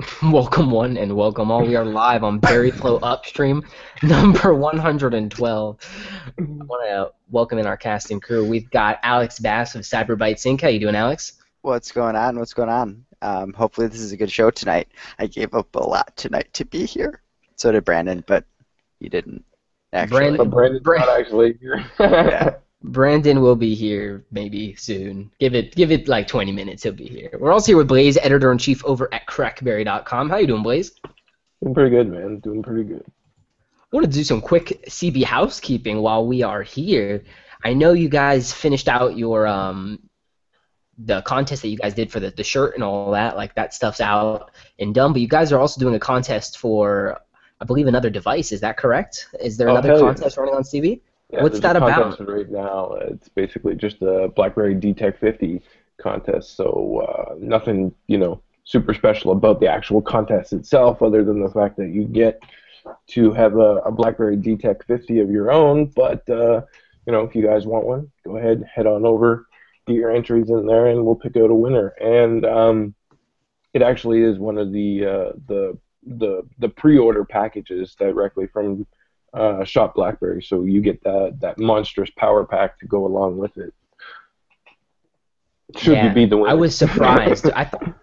welcome one and welcome all. We are live on Berry Flow Upstream, number 112. I want to welcome in our casting crew. We've got Alex Bass of Cyberbytes Inc. How you doing, Alex? What's going on? What's going on? Um, hopefully this is a good show tonight. I gave up a lot tonight to be here. So did Brandon, but he didn't actually. Brandon- But Brandon's Brand- not actually here. Yeah. Brandon will be here maybe soon. Give it give it like 20 minutes. He'll be here. We're also here with Blaze, editor in chief over at crackberry.com. How you doing, Blaze? Doing pretty good, man. Doing pretty good. I want to do some quick CB housekeeping while we are here. I know you guys finished out your um the contest that you guys did for the, the shirt and all that. Like that stuff's out and done. But you guys are also doing a contest for I believe another device. Is that correct? Is there Oh, another hell yeah. contest running on CB? Yeah, What's that about? Right now, it's basically just a BlackBerry DTEK 50 contest. So uh, nothing, you know, super special about the actual contest itself, other than the fact that you get to have a, a BlackBerry DTEK 50 of your own. But uh, you know, if you guys want one, go ahead, head on over, get your entries in there, and we'll pick out a winner. And um, it actually is one of the uh, the the the pre-order packages directly from uh, Shop BlackBerry, so you get that that monstrous power pack to go along with it. Should Yeah, you be the winner? I was surprised. I thought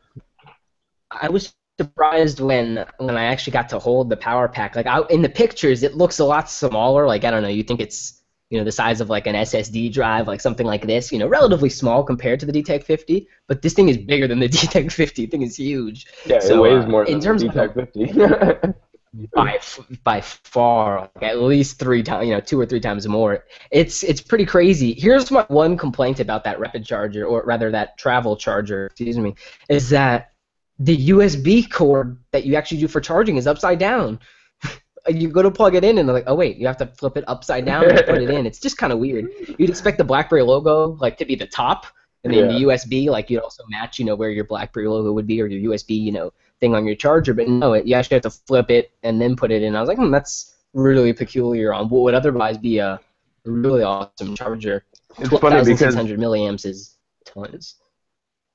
I was surprised when when I actually got to hold the power pack. Like I, in the pictures, it looks a lot smaller. Like I don't know, you think it's you know the size of like an SSD drive, like something like this. You know, relatively small compared to the DTEK 50. But this thing is bigger than the DTEK 50. The thing is huge yeah, so, it weighs uh, more in terms DTEK 50. by mm-hmm. by far, like at least three times, you know, two or three times more. It's it's pretty crazy. Here's my one complaint about that rapid charger, or rather that travel charger, excuse me, is that the USB cord that you actually do for charging is upside down. you go to plug it in and they're like, oh wait, you have to flip it upside down and put it in. It's just kind of weird. You'd expect the BlackBerry logo like to be the top, and then the USB like you'd also match, you know, where your BlackBerry logo would be or your USB, you know, thing on your charger. But no, it, you actually have to flip it and then put it in. I was like, hmm, that's really peculiar on what would otherwise be a really awesome charger. it's funny because 12,600 milliamps is tons.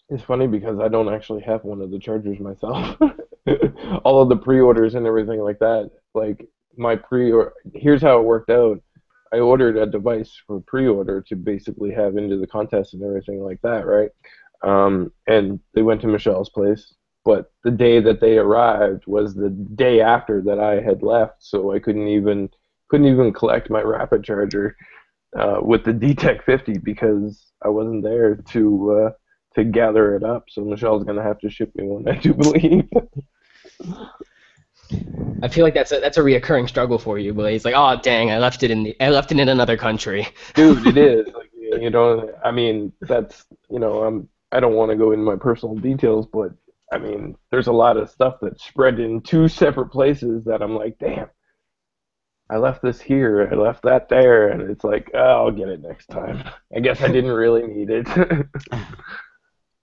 it's funny because I don't actually have one of the chargers myself. All of the pre-orders and everything like that, like my pre or here's how it worked out. I ordered a device for pre-order to basically have into the contest and everything like that, right? Um, and they went to Michelle's place, but the day that they arrived was the day after that I had left, so I couldn't even couldn't even collect my rapid charger uh, with the DTEK 50 because I wasn't there to uh, to gather it up. So Michelle's gonna have to ship me one, I do believe. I feel like that's a that's a reoccurring struggle for you, but it's like, oh dang, I left it in the I left it in another country. Dude, it is. Like, you know, I mean, that's you know, I'm I don't want to go into my personal details, but I mean, there's a lot of stuff that's spread in two separate places that I'm like, damn. I left this here, I left that there, and it's like, oh, I'll get it next time. I guess I didn't really need it.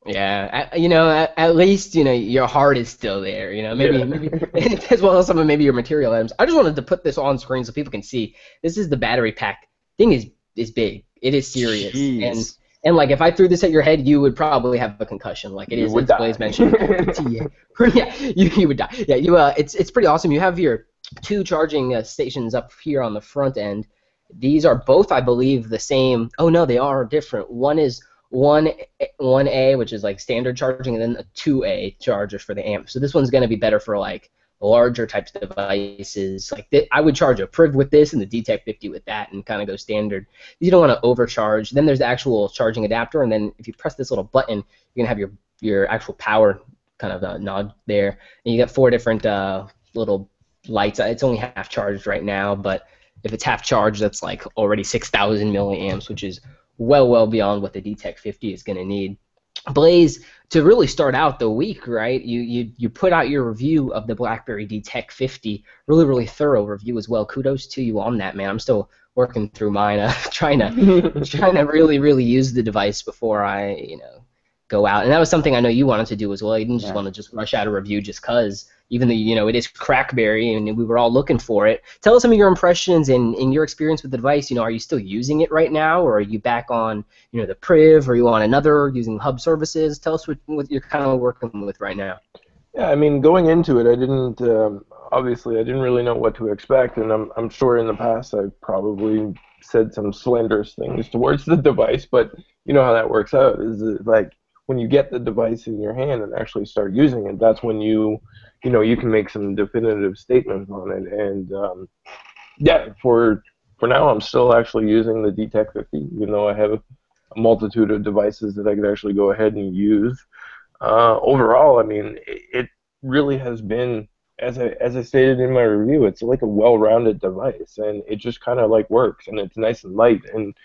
Yeah, you know, at, at least you know your heart is still there. You know, maybe Yeah. maybe as well as some of maybe your material items. I just wanted to put this on screen so people can see. This is the battery pack. Thing is is big. It is serious. Jeez. And and like if I threw this at your head, you would probably have a concussion. Like it You is, would die. Blaze mentioned. yeah, yeah, you, you would die. Yeah, you. Uh, it's it's pretty awesome. You have your two charging uh, stations up here on the front end. These are both, I believe, the same. Oh no, they are different. One is one one A, which is like standard charging, and then a two A charger for the amp. So this one's going to be better for like larger types of devices. Like th- I would charge a Priv with this and the DTEK 50 with that, and kind of go standard. You don't want to overcharge. Then there's the actual charging adapter, and then if you press this little button, you're gonna have your your actual power kind of uh, nod there, and you get four different uh, little lights. It's only half charged right now, but if it's half charged, that's like already 6,000 milliamps, which is well, well beyond what the DTEK 50 is going to need. Blaze, to really start out the week, right? You you you put out your review of the BlackBerry DTEK 50, really really thorough review as well. Kudos to you on that, man. I'm still working through mine, uh, trying to trying to really really use the device before I you know go out. And that was something I know you wanted to do as well. You didn't just Yeah. want to just rush out a review just cause. Even though you know it is Crackberry and we were all looking for it. Tell us some of your impressions and, and your experience with the device. You know, are you still using it right now, or are you back on you know the Priv, or are you on another using hub services? Tell us what, what you're kind of working with right now. Yeah, I mean, going into it, I didn't. Um, obviously, I didn't really know what to expect, and I'm I'm sure in the past I've probably said some slanderous things towards the device, but you know how that works out. Is like when you get the device in your hand and actually start using it, that's when you, you know, you can make some definitive statements on it. And um, yeah, for for now, I'm still actually using the DTEK 50, even though I have a multitude of devices that I could actually go ahead and use. Uh, overall, I mean, it, it really has been as I as I stated in my review, it's like a well-rounded device, and it just kind of like works, and it's nice and light and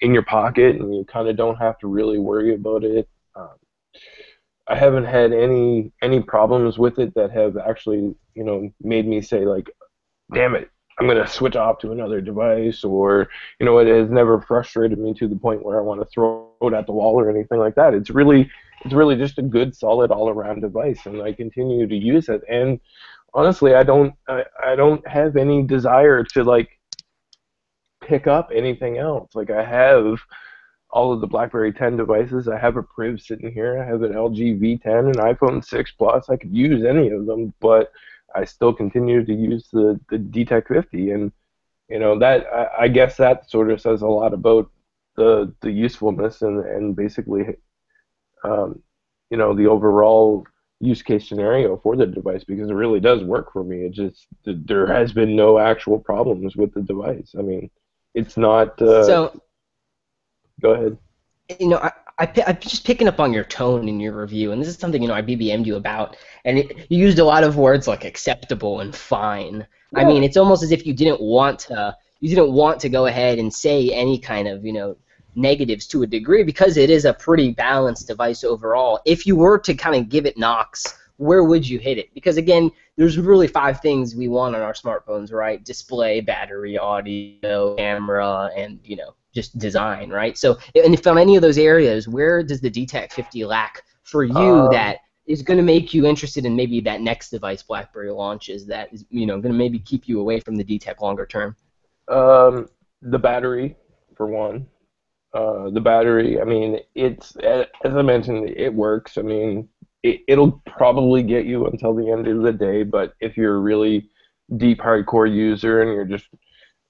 in your pocket, and you kind of don't have to really worry about it. Um, I haven't had any any problems with it that have actually you know made me say like, damn it, I'm gonna switch off to another device, or you know, it has never frustrated me to the point where I want to throw it at the wall or anything like that. It's really it's really just a good, solid, all-around device, and I continue to use it. And honestly, I don't I, I don't have any desire to like pick up anything else. Like I have all of the BlackBerry 10 devices. I have a Priv sitting here. I have an LG V10, an iPhone 6 Plus. I could use any of them, but I still continue to use the the DTEK 50, and you know that I, I guess that sort of says a lot about the the usefulness and and basically um, you know the overall use case scenario for the device because it really does work for me. It just there has been no actual problems with the device. I mean, it's not. Uh, so, go ahead. You know, I, I, I'm just picking up on your tone in your review, and this is something you know I BBM'd you about, and it, you used a lot of words like acceptable and fine. Yeah. I mean, it's almost as if you didn't want to, you didn't want to go ahead and say any kind of you know negatives to a degree because it is a pretty balanced device overall. If you were to kind of give it knocks, where would you hit it? Because again, there's really five things we want on our smartphones, right? Display, battery, audio, camera, and you know just design, right? So, and if on any of those areas, where does the DTEK 50 lack for you um, that is going to make you interested in maybe that next device BlackBerry launches that is, you know, going to maybe keep you away from the DTEK longer term? Um, the battery, for one. Uh, the battery, I mean, it's as I mentioned, it works. I mean, it, it'll probably get you until the end of the day, but if you're a really deep hardcore user and you're just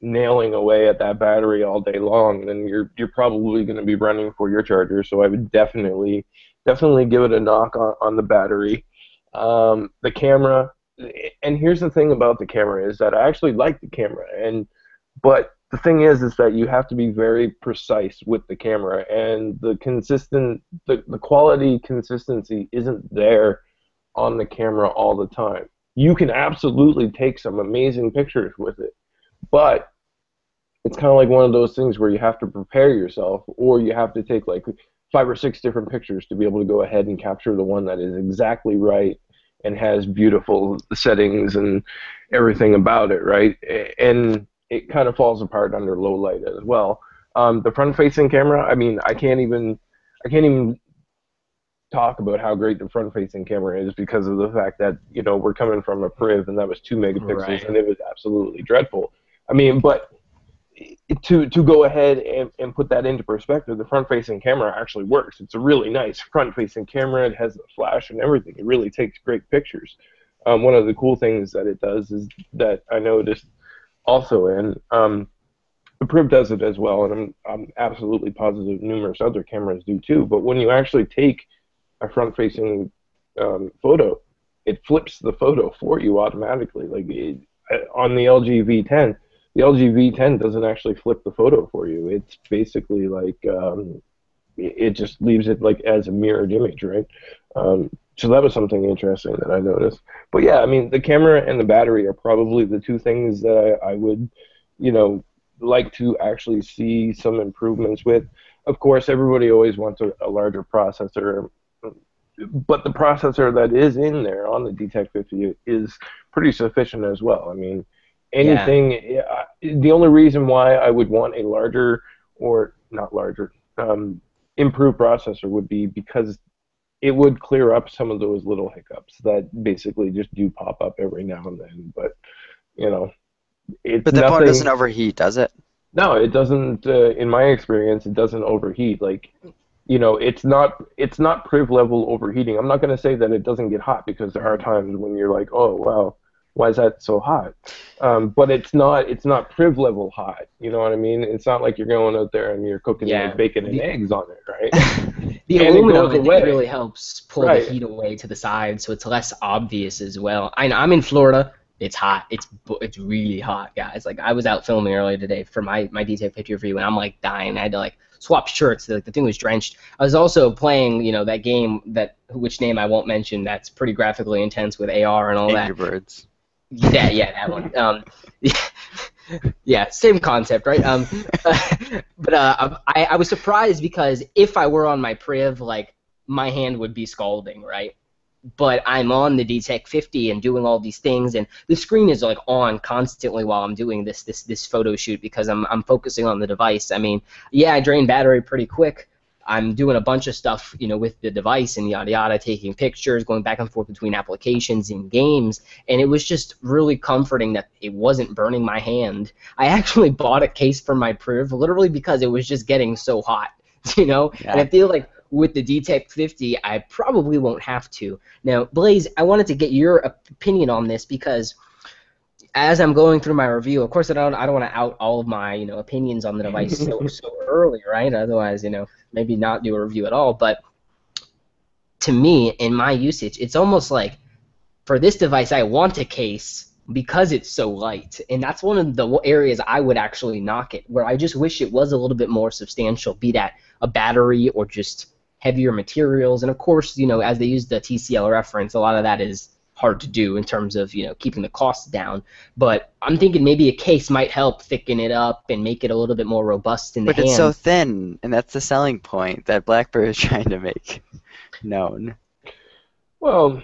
nailing away at that battery all day long, then you're you're probably going to be running for your charger. So I would definitely definitely give it a knock on, on the battery. Um, the camera, and here's the thing about the camera is that I actually like the camera, and but the thing is is that you have to be very precise with the camera and the consistent the, the quality consistency isn't there on the camera all the time you can absolutely take some amazing pictures with it but it's kind of like one of those things where you have to prepare yourself or you have to take like five or six different pictures to be able to go ahead and capture the one that is exactly right and has beautiful settings and everything about it right and it kind of falls apart under low light as well. Um, the front-facing camera, I mean, I can't even, I can't even talk about how great the front-facing camera is because of the fact that you know we're coming from a Priv and that was two megapixels right. and it was absolutely dreadful. I mean, but to to go ahead and, and put that into perspective, the front-facing camera actually works. It's a really nice front-facing camera. It has the flash and everything. It really takes great pictures. Um, one of the cool things that it does is that I noticed also in. Um, the Priv does it as well, and I'm, I'm absolutely positive numerous other cameras do too. But when you actually take a front-facing um, photo, it flips the photo for you automatically. Like it, uh, on the LG V10, the LG V10 doesn't actually flip the photo for you. It's basically like um, it just leaves it like as a mirrored image, right? Um, so that was something interesting that I noticed. But yeah, I mean, the camera and the battery are probably the two things that I, I would, you know, like to actually see some improvements with. Of course, everybody always wants a, a larger processor, but the processor that is in there on the DTEK 50 is pretty sufficient as well. I mean, anything. Yeah. The only reason why I would want a larger or not larger, um, improved processor would be because it would clear up some of those little hiccups that basically just do pop up every now and then. But you know, it's but the nothing, phone doesn't overheat, does it? No, it doesn't. Uh, in my experience, it doesn't overheat. Like you know, it's not it's not priv level overheating. I'm not going to say that it doesn't get hot because there are times when you're like, oh wow, why is that so hot? Um, but it's not it's not priv level hot. You know what I mean? It's not like you're going out there and you're cooking Yeah. like bacon and The- eggs on it, right? The And it aluminum goes I think, away. really helps pull Right. the heat away to the side, so it's less obvious as well. I know I'm in Florida. It's hot. It's it's really hot, guys. Like I was out filming earlier today for my my detail picture for you, and I'm like dying. I had to like swap shirts. Like the thing was drenched. I was also playing, you know, that game that which name I won't mention. That's pretty graphically intense with AR and all that. Angry Birds. Yeah, yeah, that one. Um, yeah, same concept, right? Um, but uh, I, I was surprised because if I were on my Priv, like my hand would be scalding, right? But I'm on the DTEK 50 and doing all these things, and the screen is like on constantly while I'm doing this this this photo shoot because I'm I'm focusing on the device. I mean, yeah, I drain battery pretty quick. I'm doing a bunch of stuff, you know, with the device and yada yada, taking pictures, going back and forth between applications and games, and it was just really comforting that it wasn't burning my hand. I actually bought a case for my Priv literally because it was just getting so hot, you know. And I feel like with the DTEK 50, I probably won't have to. Now, Blaze, I wanted to get your opinion on this because as I'm going through my review, of course, I don't, I don't want to out all of my, you know, opinions on the device so, so early, right? Otherwise, you know, maybe not do a review at all. But to me, in my usage, it's almost like for this device, I want a case because it's so light, and that's one of the areas I would actually knock it. Where I just wish it was a little bit more substantial, be that a battery or just heavier materials. And of course, you know, as they use the TCL reference, a lot of that is hard to do in terms of you know keeping the costs down. But I'm thinking maybe a case might help thicken it up and make it a little bit more robust in the But hand. it's so thin, and that's the selling point that BlackBerry is trying to make known. Well,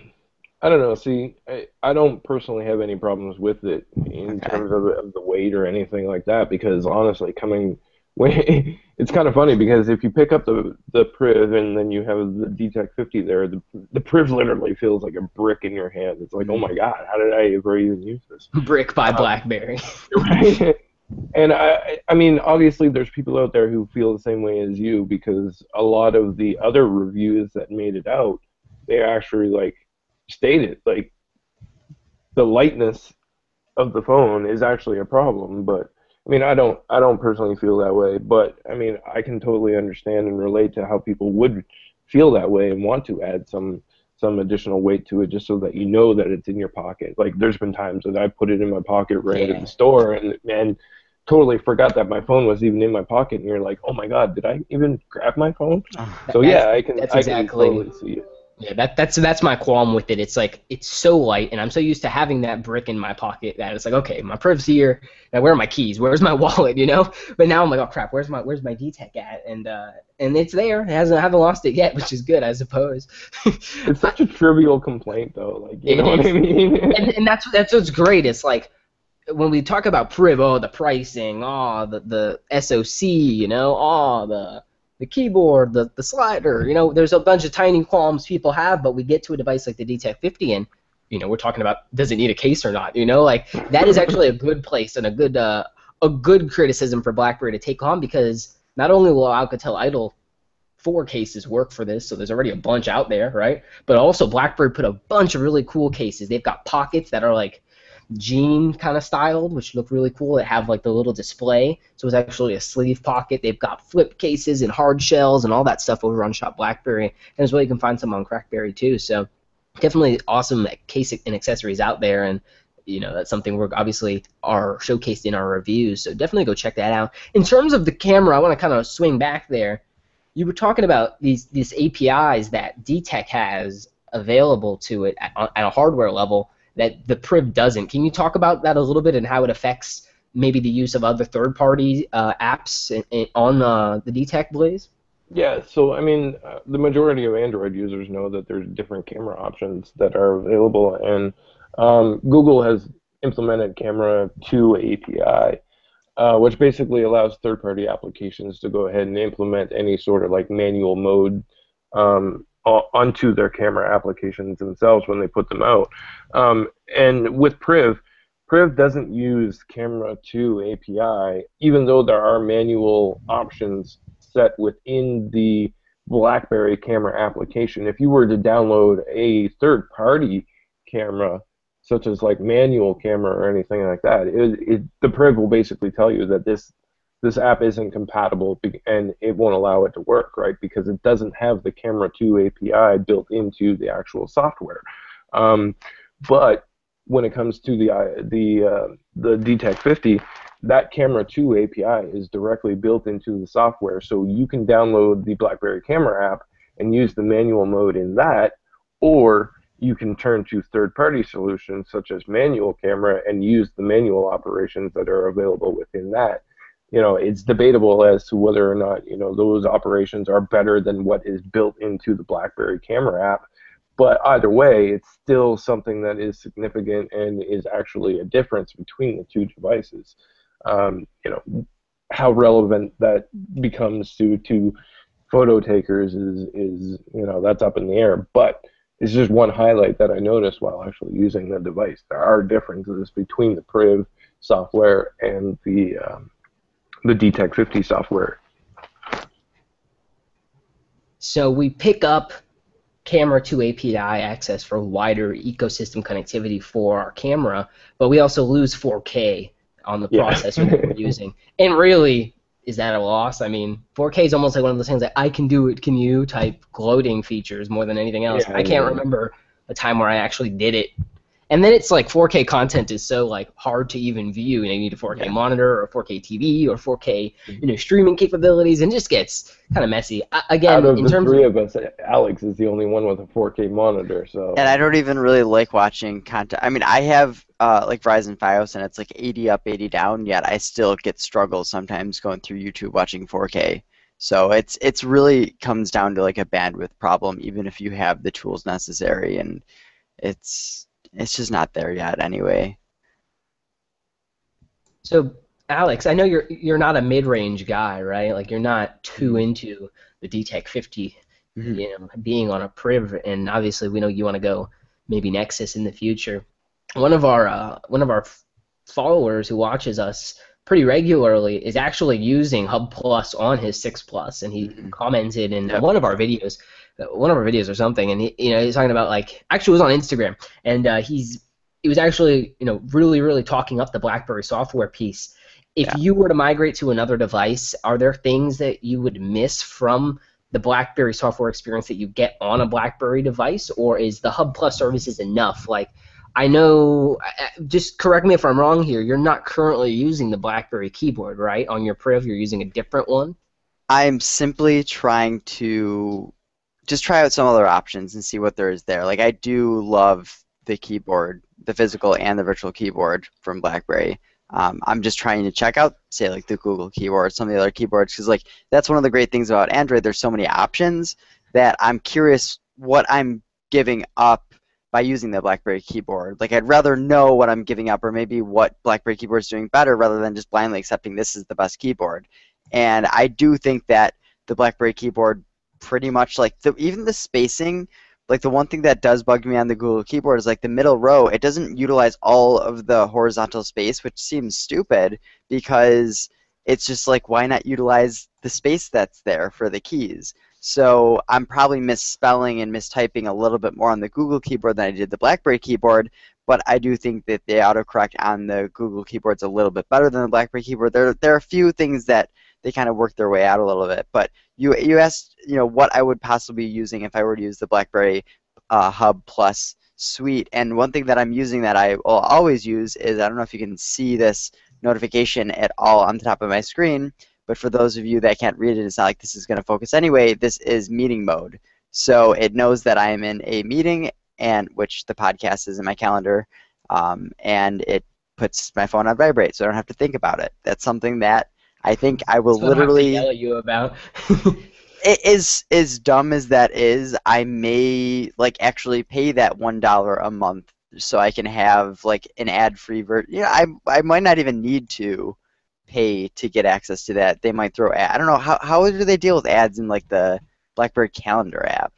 I don't know. See, I, I don't personally have any problems with it in Okay. terms of, of the weight or anything like that because honestly, coming it's kind of funny because if you pick up the the Priv and then you have the DTEK 50 there, the the Priv literally feels like a brick in your hand. It's like, oh my god, how did I ever even use this? Brick by Uh, BlackBerry. right? And I, I mean, obviously, there's people out there who feel the same way as you because a lot of the other reviews that made it out, they actually like stated like the lightness of the phone is actually a problem. But I mean, I don't, I don't personally feel that way. But I mean, I can totally understand and relate to how people would feel that way and want to add some some additional weight to it just so that you know that it's in your pocket. Like there's been times that I put it in my pocket right Yeah. at the store and and totally forgot that my phone was even in my pocket and you're like, "Oh my god, did I even grab my phone?" So yeah, I can that's I can exactly- totally see it. Yeah, that that's that's my qualm with it. It's like it's so light, and I'm so used to having that brick in my pocket that it's like, okay, my priv's here. Now where are my keys? Where's my wallet? You know. But now I'm like, oh crap, where's my where's my DTEK at? And uh, and it's there. It hasn't I haven't lost it yet, which is good, I suppose. It's such a trivial complaint though, like you It know what I mean? and, and that's that's what's great. It's like when we talk about Priv, oh the pricing, oh the the SOC, you know, oh the the keyboard, the the slider, you know, there's a bunch of tiny qualms people have, but we get to a device like the DTEK 50 and you know we're talking about does it need a case or not? You know, like that is actually a good place and a good uh, a good criticism for BlackBerry to take on because not only will Alcatel Idol four cases work for this, so there's already a bunch out there, right? But also BlackBerry put a bunch of really cool cases. They've got pockets that are like jean kind of styled, which look really cool. They have like the little display, so it's actually a sleeve pocket. They've got flip cases and hard shells and all that stuff over on Shop BlackBerry, and as well you can find some on CrackBerry too. So definitely awesome case and accessories out there, and you know that's something we're obviously are showcased in our reviews. So definitely go check that out. In terms of the camera, I want to kind of swing back there. You were talking about these these APIs that DTEK has available to it at, at a hardware level that the Priv doesn't. Can you talk about that a little bit and how it affects maybe the use of other third-party uh, apps in, in, on uh, the DTEK Blaze? Yeah, so I mean, uh, the majority of Android users know that there's different camera options that are available, and um, Google has implemented Camera 2 API, uh, which basically allows third-party applications to go ahead and implement any sort of like manual mode um, onto their camera applications themselves when they put them out. Um, and with Priv, Priv doesn't use Camera 2 API, even though there are manual options set within the BlackBerry camera application. If you were to download a third-party camera, such as like manual camera or anything like that, it, it, the Priv will basically tell you that this this app isn't compatible and it won't allow it to work, right? Because it doesn't have the Camera 2 API built into the actual software. Um, but when it comes to the uh, the uh, the DTEK 50, that Camera 2 API is directly built into the software, so you can download the BlackBerry Camera app and use the manual mode in that, or you can turn to third-party solutions such as manual camera and use the manual operations that are available within that. You know, it's debatable as to whether or not you know those operations are better than what is built into the BlackBerry Camera app. But either way, it's still something that is significant and is actually a difference between the two devices. Um, you know, how relevant that becomes to to photo takers is is you know that's up in the air. But it's just one highlight that I noticed while actually using the device. There are differences between the Priv software and the um, the DTEK 50 software. So we pick up camera 2 API access for wider ecosystem connectivity for our camera, but we also lose 4K on the Yeah. processor that we're using. And really, is that a loss? I mean, 4K is almost like one of those things that I can do it, can you type gloating features more than anything else. Yeah, I can't yeah. remember a time where I actually did it. And then it's like 4K content is so like hard to even view. and you need a 4K Yeah. monitor or 4K TV or 4K you know streaming capabilities, and it just gets kind of messy. I, again, Out of in the terms three of of us, Alex is the only one with a 4K monitor. So And I don't even really like watching content. I mean, I have uh, like Verizon FiOS, and it's like 80 up, 80 down. Yet I still get struggles sometimes going through YouTube watching 4K. So it's it's really comes down to like a bandwidth problem, even if you have the tools necessary, and it's it's just not there yet anyway. So, Alex, I know you're you're not a mid-range guy, right? Like you're not too into the DTEK 50, Mhm. you know, being on a Priv, and obviously we know you want to go maybe Nexus in the future. One of our uh, one of our followers who watches us pretty regularly is actually using Hub Plus on his Six Plus, and he Mhm. commented in Yep. one of our videos, one of our videos or something, and he, you know, he's talking about like actually it was on Instagram, and uh, he's he was actually you know really really talking up the BlackBerry software piece. If Yeah. you were to migrate to another device, are there things that you would miss from the BlackBerry software experience that you get on a BlackBerry device, or is the Hub Plus services enough? Like, I know, just correct me if I'm wrong here. You're not currently using the BlackBerry keyboard, right? On your Priv, you're using a different one. I'm simply trying to just try out some other options and see what there is there. Like I do love the keyboard, the physical and the virtual keyboard from BlackBerry. Um, I'm just trying to check out, say, like the Google keyboard, some of the other keyboards, because like that's one of the great things about Android. There's so many options that I'm curious what I'm giving up by using the BlackBerry keyboard. Like I'd rather know what I'm giving up, or maybe what BlackBerry keyboard is doing better, rather than just blindly accepting this is the best keyboard. And I do think that the BlackBerry keyboard pretty much like the, even the spacing like the one thing that does bug me on the Google keyboard is like the middle row it doesn't utilize all of the horizontal space which seems stupid because it's just like why not utilize the space that's there for the keys? So I'm probably misspelling and mistyping a little bit more on the Google keyboard than I did the BlackBerry keyboard but I do think that the autocorrect on the Google keyboard's a little bit better than the BlackBerry keyboard. There there are a few things that they kind of work their way out a little bit but you you asked you know what I would possibly be using if I were to use the BlackBerry uh, Hub Plus suite, and one thing that I'm using that I will always use is I don't know if you can see this notification at all on the top of my screen, but for those of you that can't read it, it's not like this is going to focus anyway. This is meeting mode, so it knows that I am in a meeting, and which the podcast is in my calendar, um, and it puts my phone on vibrate, so I don't have to think about it. That's something that I think I will That's what I have to literally yell at you about. it is as dumb as that is i may like actually pay that one dollar a month so i can have like an ad free version yeah I, I might not even need to pay to get access to that they might throw ad- i don't know how, how do they deal with ads in like the blackberry calendar app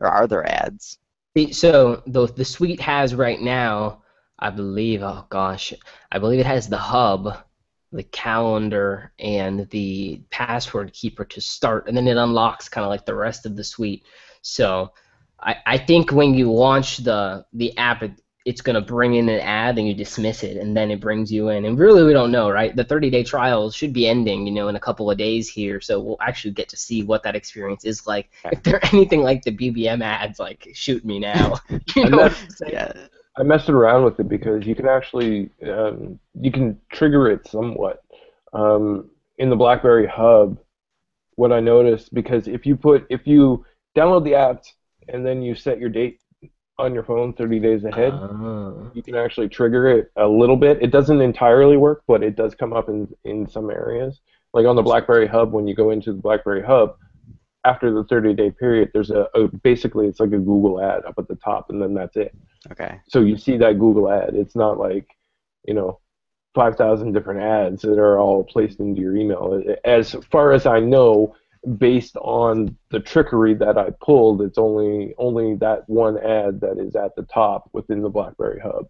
or are there ads so the the suite has right now, I believe. Oh gosh, I believe it has the hub, the calendar and the password keeper to start, and then it unlocks kind of like the rest of the suite. So I, I think when you launch the the app, it, it's going to bring in an ad and you dismiss it and then it brings you in and really we don't know right the 30 day trial should be ending you know in a couple of days here so we'll actually get to see what that experience is like if they're anything like the bbm ads like shoot me now you know what I'm saying? Yeah. I messed around with it because you can actually um, you can trigger it somewhat um, in the BlackBerry Hub. What I noticed because if you put if you download the app and then you set your date on your phone 30 days ahead, Ah. you can actually trigger it a little bit. It doesn't entirely work, but it does come up in in some areas. Like on the BlackBerry Hub, when you go into the BlackBerry Hub, after the 30 day period, there's a, a basically it's like a Google ad up at the top, and then that's it Okay. so you see that Google ad. It's not like, you know, 5,000 different ads that are all placed into your email. As far as I know, based on the trickery that I pulled, it's only only that one ad that is at the top within the BlackBerry Hub.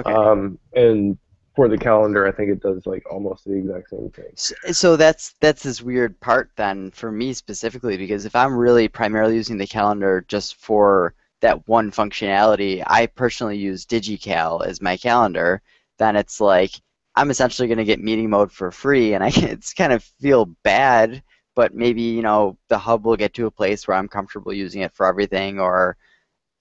Okay. Um, and for the calendar, I think it does like almost the exact same thing. So, that's that's this weird part then for me specifically because if I'm really primarily using the calendar just for that one functionality, I personally use DigiCal as my calendar. Then it's like I'm essentially going to get meeting mode for free, and I it's kind of feel bad. But maybe you know the hub will get to a place where I'm comfortable using it for everything, or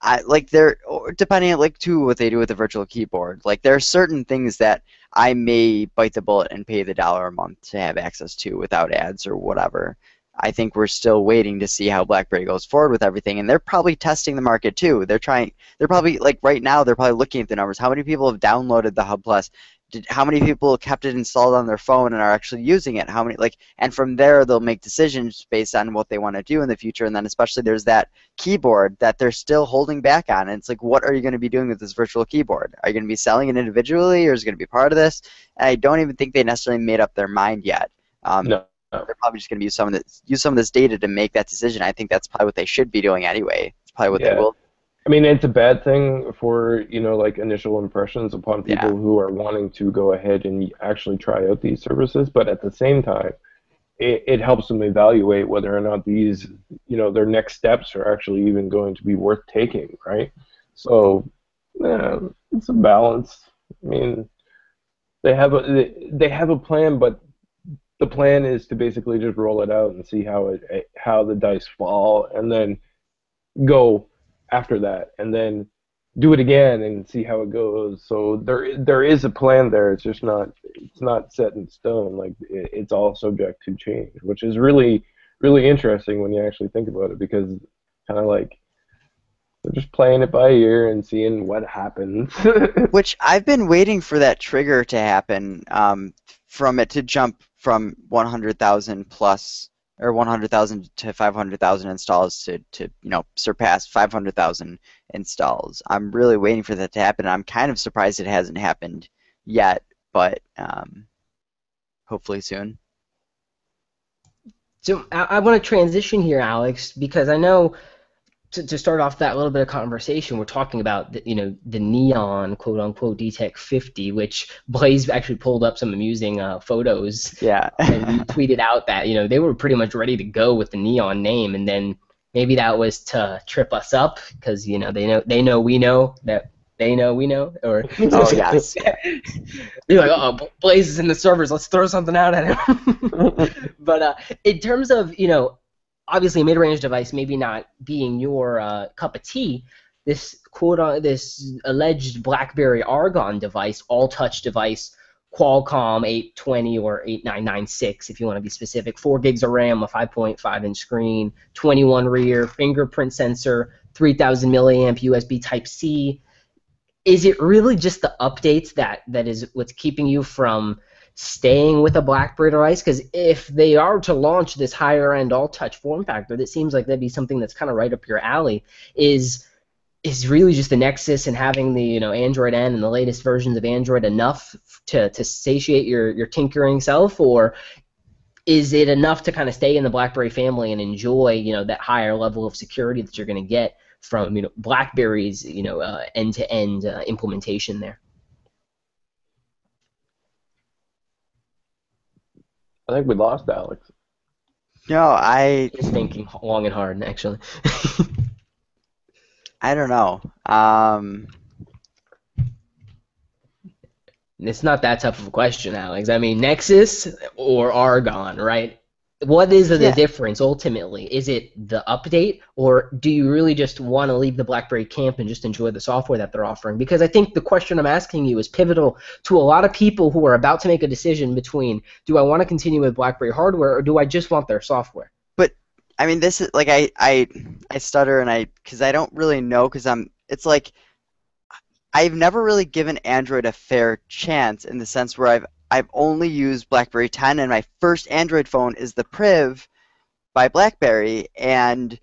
I like there depending on like too what they do with the virtual keyboard. Like there are certain things that I may bite the bullet and pay the dollar a month to have access to without ads or whatever. I think we're still waiting to see how BlackBerry goes forward with everything, and they're probably testing the market too. They're trying. They're probably like right now. They're probably looking at the numbers. How many people have downloaded the Hub Plus? Did, how many people kept it installed on their phone and are actually using it? How many like? And from there, they'll make decisions based on what they want to do in the future. And then especially there's that keyboard that they're still holding back on. And it's like, what are you going to be doing with this virtual keyboard? Are you going to be selling it individually, or is it going to be part of this? And I don't even think they necessarily made up their mind yet. Um, No. they're probably just going to use some of this use some of this data to make that decision. I think that's probably what they should be doing anyway. It's probably what Yeah. they will. I mean, it's a bad thing for you know like initial impressions upon people Yeah. who are wanting to go ahead and actually try out these services, but at the same time, it, it helps them evaluate whether or not these you know their next steps are actually even going to be worth taking, right? So, yeah, it's a balance. I mean, they have a they, they have a plan, but the plan is to basically just roll it out and see how it how the dice fall, and then go after that, and then do it again and see how it goes. So there there is a plan there. It's just not it's not set in stone. Like it, it's all subject to change, which is really really interesting when you actually think about it because kind of like they're just playing it by ear and seeing what happens. Which I've been waiting for that trigger to happen, um, from it to jump from 100,000 plus or 100,000 to 500,000 installs to, to you know surpass 500,000 installs. I'm really waiting for that to happen. I'm kind of surprised it hasn't happened yet, but um, hopefully soon. So I, I want to transition here, Alex, because I know to, to start off that little bit of conversation, we're talking about the, you know the neon quote unquote DTEK 50, which Blaze actually pulled up some amusing uh, photos Yeah. and tweeted out that you know they were pretty much ready to go with the neon name, and then maybe that was to trip us up because you know they know they know we know that they know we know or Oh, yes. You're like, oh, Blaze is in the servers. Let's throw something out at him. but uh, in terms of you know, obviously a mid-range device maybe not being your uh, cup of tea. This quote on this alleged BlackBerry Argon device, all-touch device, Qualcomm 820 or 8996 if you want to be specific, 4 gigs of RAM, a 5.5 inch screen, 21 rear, fingerprint sensor, 3000 milliamp USB Type C. Is it really just the updates that that is what's keeping you from staying with a BlackBerry device? Because if they are to launch this higher end all touch form factor, that seems like that'd be something that's kind of right up your alley. Is is really just the Nexus and having the you know Android N and the latest versions of Android enough to to satiate your your tinkering self, or is it enough to kind of stay in the BlackBerry family and enjoy you know that higher level of security that you're going to get from you know BlackBerry's you know uh, end-to-end uh, implementation there? I think we lost Alex. No, I Just thinking long and hard, actually. I don't know. Um, it's not that tough of a question, Alex. I mean, Nexus or Argon, right? What is the Yeah. difference ultimately? Is it the update, or do you really just want to leave the BlackBerry camp and just enjoy the software that they're offering? Because I think the question I'm asking you is pivotal to a lot of people who are about to make a decision between do I want to continue with BlackBerry hardware or do I just want their software? But I mean, this is like I I I stutter and I because I don't really know because I'm. It's like I've never really given Android a fair chance in the sense where I've I've only used BlackBerry 10 and my first Android phone is the Priv by BlackBerry and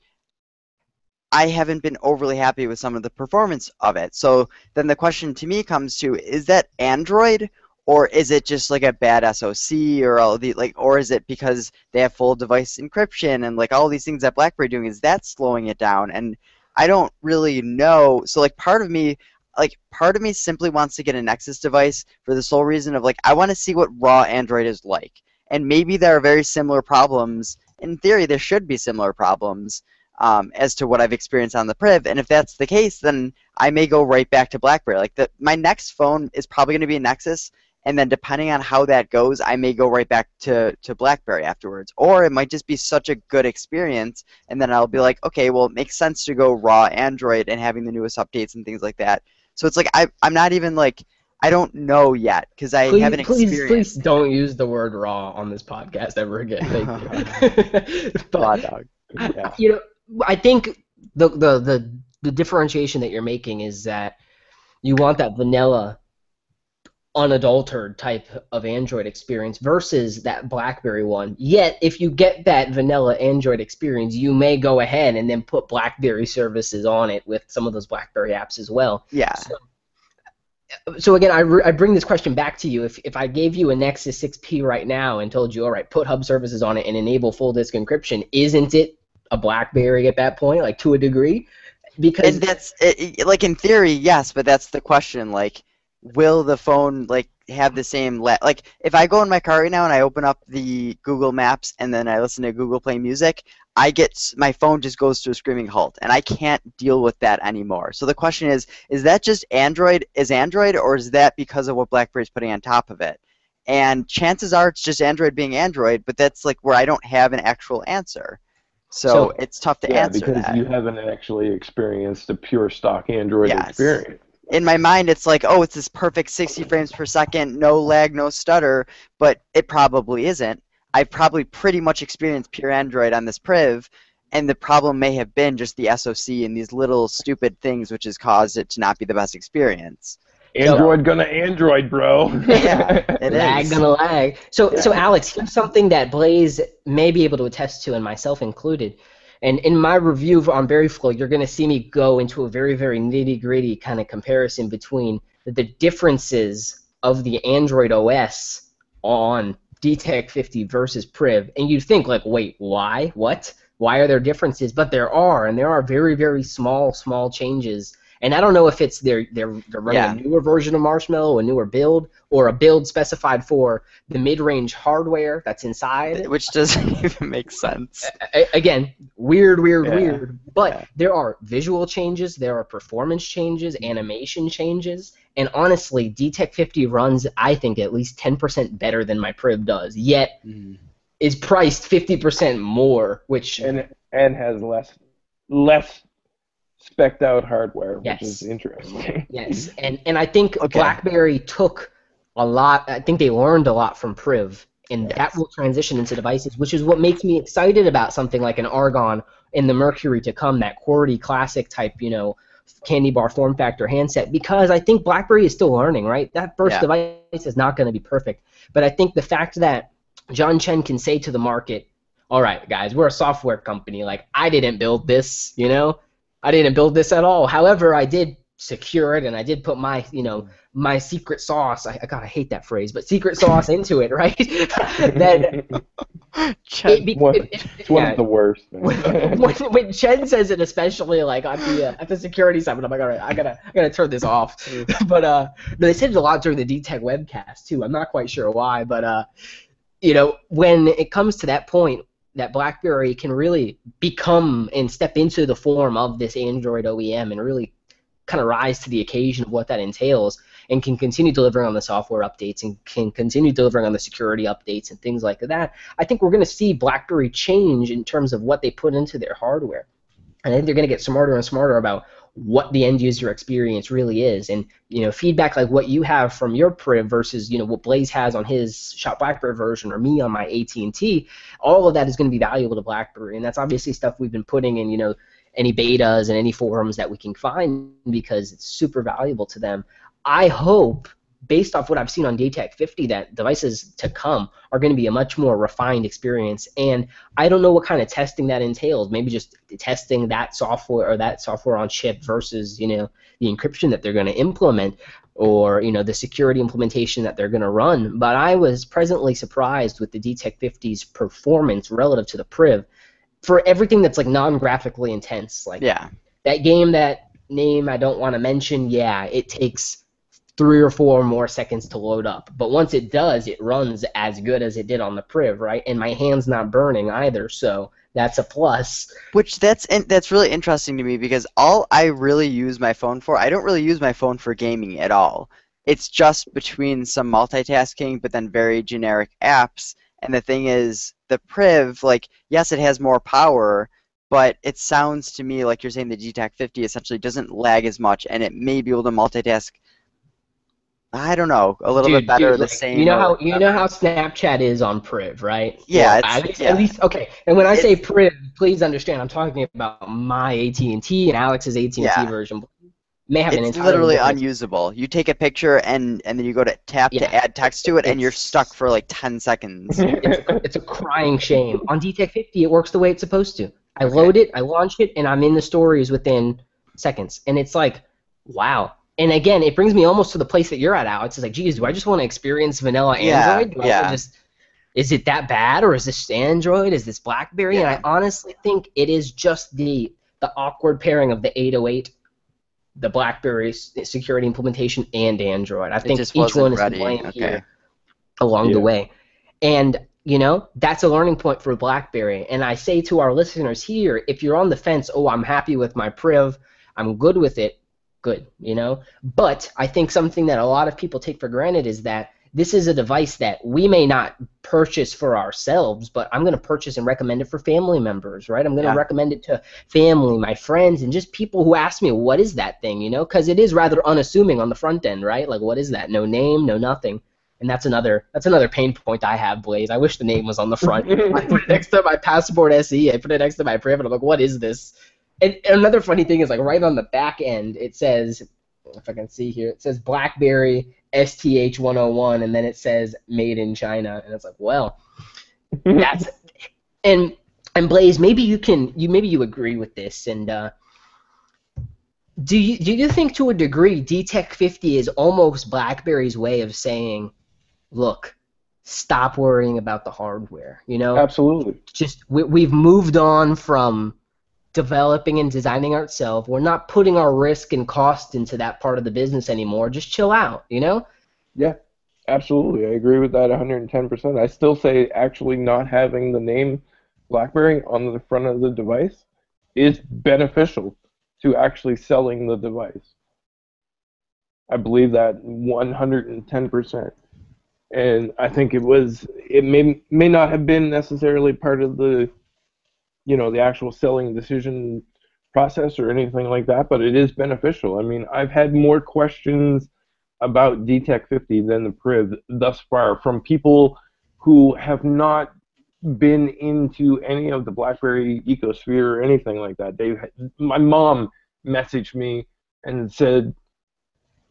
I haven't been overly happy with some of the performance of it. So then the question to me comes to is that Android or is it just like a bad SoC or all the like or is it because they have full device encryption and like all these things that BlackBerry doing is that slowing it down and I don't really know. So like part of me like part of me simply wants to get a Nexus device for the sole reason of like I want to see what raw Android is like. And maybe there are very similar problems. In theory, there should be similar problems um, as to what I've experienced on the Priv. And if that's the case, then I may go right back to BlackBerry. Like the, my next phone is probably going to be a Nexus, and then depending on how that goes, I may go right back to, to BlackBerry afterwards. Or it might just be such a good experience, and then I'll be like, okay, well, it makes sense to go raw Android and having the newest updates and things like that. So it's like I, I'm not even like I don't know yet because I Please, haven't please, experienced. please don't use the word raw on this podcast ever again. Thank you. But- dog. Yeah. you know, I think the, the the the differentiation that you're making is that you want that vanilla, unadulterated type of Android experience versus that BlackBerry one. Yet, if you get that vanilla Android experience, you may go ahead and then put BlackBerry services on it with some of those BlackBerry apps as well. Yeah. So again, I, re- I bring this question back to you. If, if I gave you a Nexus 6P right now and told you, all right, put hub services on it and enable full disk encryption, isn't it a BlackBerry at that point, like to a degree? Because And that's it- like in theory, yes, but that's the question. Like, will the phone like have the same la- like if I go in my car right now and I open up the Google Maps and then I listen to Google Play Music, I get my phone just goes to a screaming halt, and I can't deal with that anymore. So the question is, is that just Android is Android, or is that because of what BlackBerry's putting on top of it? And chances are it's just Android being Android, but that's like where I don't have an actual answer. So, So- it's tough to Yeah, answer because that. you haven't actually experienced a pure stock Android Yes. experience. In my mind it's like oh it's this perfect 60 frames per second no lag no stutter but it probably isn't i've probably pretty much experienced pure android on this priv and the problem may have been just the soc and these little stupid things which has caused it to not be the best experience Android gonna Android, bro. Yeah, it lag is. gonna lag. So, so Alex, here's something that Blaze may be able to attest to, and myself included. And in my review on Berryflow, you're gonna see me go into a very, very nitty-gritty kind of comparison between the, differences of the Android OS on DTEK 50 versus Priv, and you'd think like, wait, why? What? Why are there differences? But there are, and there are very, very small, small changes. And I don't know if it's they're they're, they're running Yeah. a newer version of Marshmallow, a newer build, or a build specified for the mid-range hardware that's inside. which doesn't even make sense again, weird, weird, Yeah. weird. But Yeah. there are visual changes, there are performance changes, animation changes, and honestly, DTEK 50 runs, I think, at least 10% better than my Priv does. Yet mm-hmm. is priced 50% more, which and and has less less specked out hardware, which is interesting. yes, and and I think Okay. BlackBerry took a lot. I think they learned a lot from Priv. And that will transition into devices, which is what makes me excited about something like an Argon and the Mercury to come, that QWERTY classic type, you know, candy bar form factor handset, because I think BlackBerry is still learning, right? That first Yeah. device is not going to be perfect. But I think the fact that John Chen can say to the market, all right, guys, we're a software company. Like, I didn't build this, you know? I didn't build this at all. However, I did secure it and I did put my, you know, my secret sauce. I, I gotta hate that phrase, but secret sauce into it, right? that it, be- One- it- it- It's one yeah. of the worst. when, when, Chen says it, especially like at the uh, at the security side, I'm like, all right, I gotta I gotta turn this off. but uh, no, they said it a lot during the DTEK webcast too. I'm not quite sure why, but uh, you know, when it comes to that point, that BlackBerry can really become and step into the form of this Android OEM and really kind of rise to the occasion of what that entails and can continue delivering on the software updates and can continue delivering on the security updates and things like that, I think we're going to see BlackBerry change in terms of what they put into their hardware. And I think they're going to get smarter and smarter about what the end user experience really is. And you know feedback like what you have from your priv versus you know what blaze has on his shop blackberry version or me on my at&t all of that is going to be valuable to blackberry. And that's obviously stuff we've been putting in you know any betas and any forums that we can find because it's super valuable to them. I hope based off what I've seen on DTEK 50, that devices to come are going to be a much more refined experience. And I don't know what kind of testing that entails. Maybe just testing that software or that software on chip versus you know the encryption that they're going to implement or you know the security implementation that they're going to run. But I was presently surprised with the DTEK 50's performance relative to the Priv for everything that's like non-graphically intense. Like yeah. that game that name I don't want to mention. Yeah, it takes three or four more seconds to load up. But once it does, it runs as good as it did on the Priv, right? And my hand's not burning either, so that's a plus. Which that's that's really interesting to me because all I really use my phone for, I don't really use my phone for gaming at all. It's just between some multitasking, but then very generic apps. And the thing is, the Priv, like, yes, it has more power, but it sounds to me like you're saying the DTEK 50 essentially doesn't lag as much, and it may be able to multitask I don't know, a little dude, bit better, dude, the like, same. You know how you know how Snapchat is on Priv, right? Yeah, Well, it's- at, least, yeah. at least okay. And when I say Priv, please understand, I'm talking about my AT and T and Alex's AT and T Yeah. version. May have an It's literally different- unusable. You take a picture and and then you go to tap Yeah. to add text to it, and you're stuck for like ten seconds. It's, it's a crying shame. On DTEK 50, it works the way it's supposed to. I Okay. load it, I launch it, and I'm in the stories within seconds. And it's like, wow. And again, it brings me almost to the place that you're at, Alex. It's like, geez, do I just want to experience vanilla Yeah, Android? Do I yeah. just is it that bad, or is this Android? Is this BlackBerry? Yeah. And I honestly think it is just the the awkward pairing of the 808, the BlackBerry security implementation, and Android. I think each one is ready. to blame Okay. here along the way. And you know, that's a learning point for BlackBerry. And I say to our listeners here, if you're on the fence, oh, I'm happy with my Priv, I'm good with it, good, you know. But I think something that a lot of people take for granted is that this is a device that we may not purchase for ourselves, but I'm going to purchase and recommend it for family members, right? I'm going to Yeah. recommend it to family, my friends, and just people who ask me, what is that thing, you know? Because it is rather unassuming on the front end, right? Like, what is that? No name, no nothing. And that's another that's another pain point I have, Blaze. I wish the name was on the front. I put it next to my Passport SE. I put it next to my Priv, I'm like, what is this? And, and another funny thing is, like, right on the back end, it says, if I can see here, it says BlackBerry STH 101, and then it says made in China, and it's like, well, that's and and Blaze, maybe you can you maybe you agree with this, and uh, do you do you think to a degree DTEK 50 is almost BlackBerry's way of saying, look, stop worrying about the hardware, you know? Absolutely. just we, we've moved on from developing and designing ourselves. We're not putting our risk and cost into that part of the business anymore. Just chill out, you know? Yeah, absolutely. I agree with that 110%. I still say actually not having the name BlackBerry on the front of the device is beneficial to actually selling the device. I believe that 110%. And I think it was it may may not have been necessarily part of the you know the actual selling decision process or anything like that, but it is beneficial. I mean, I've had more questions about DTEK 50 than the Priv thus far from people who have not been into any of the BlackBerry ecosphere or anything like that. They, my mom messaged me and said,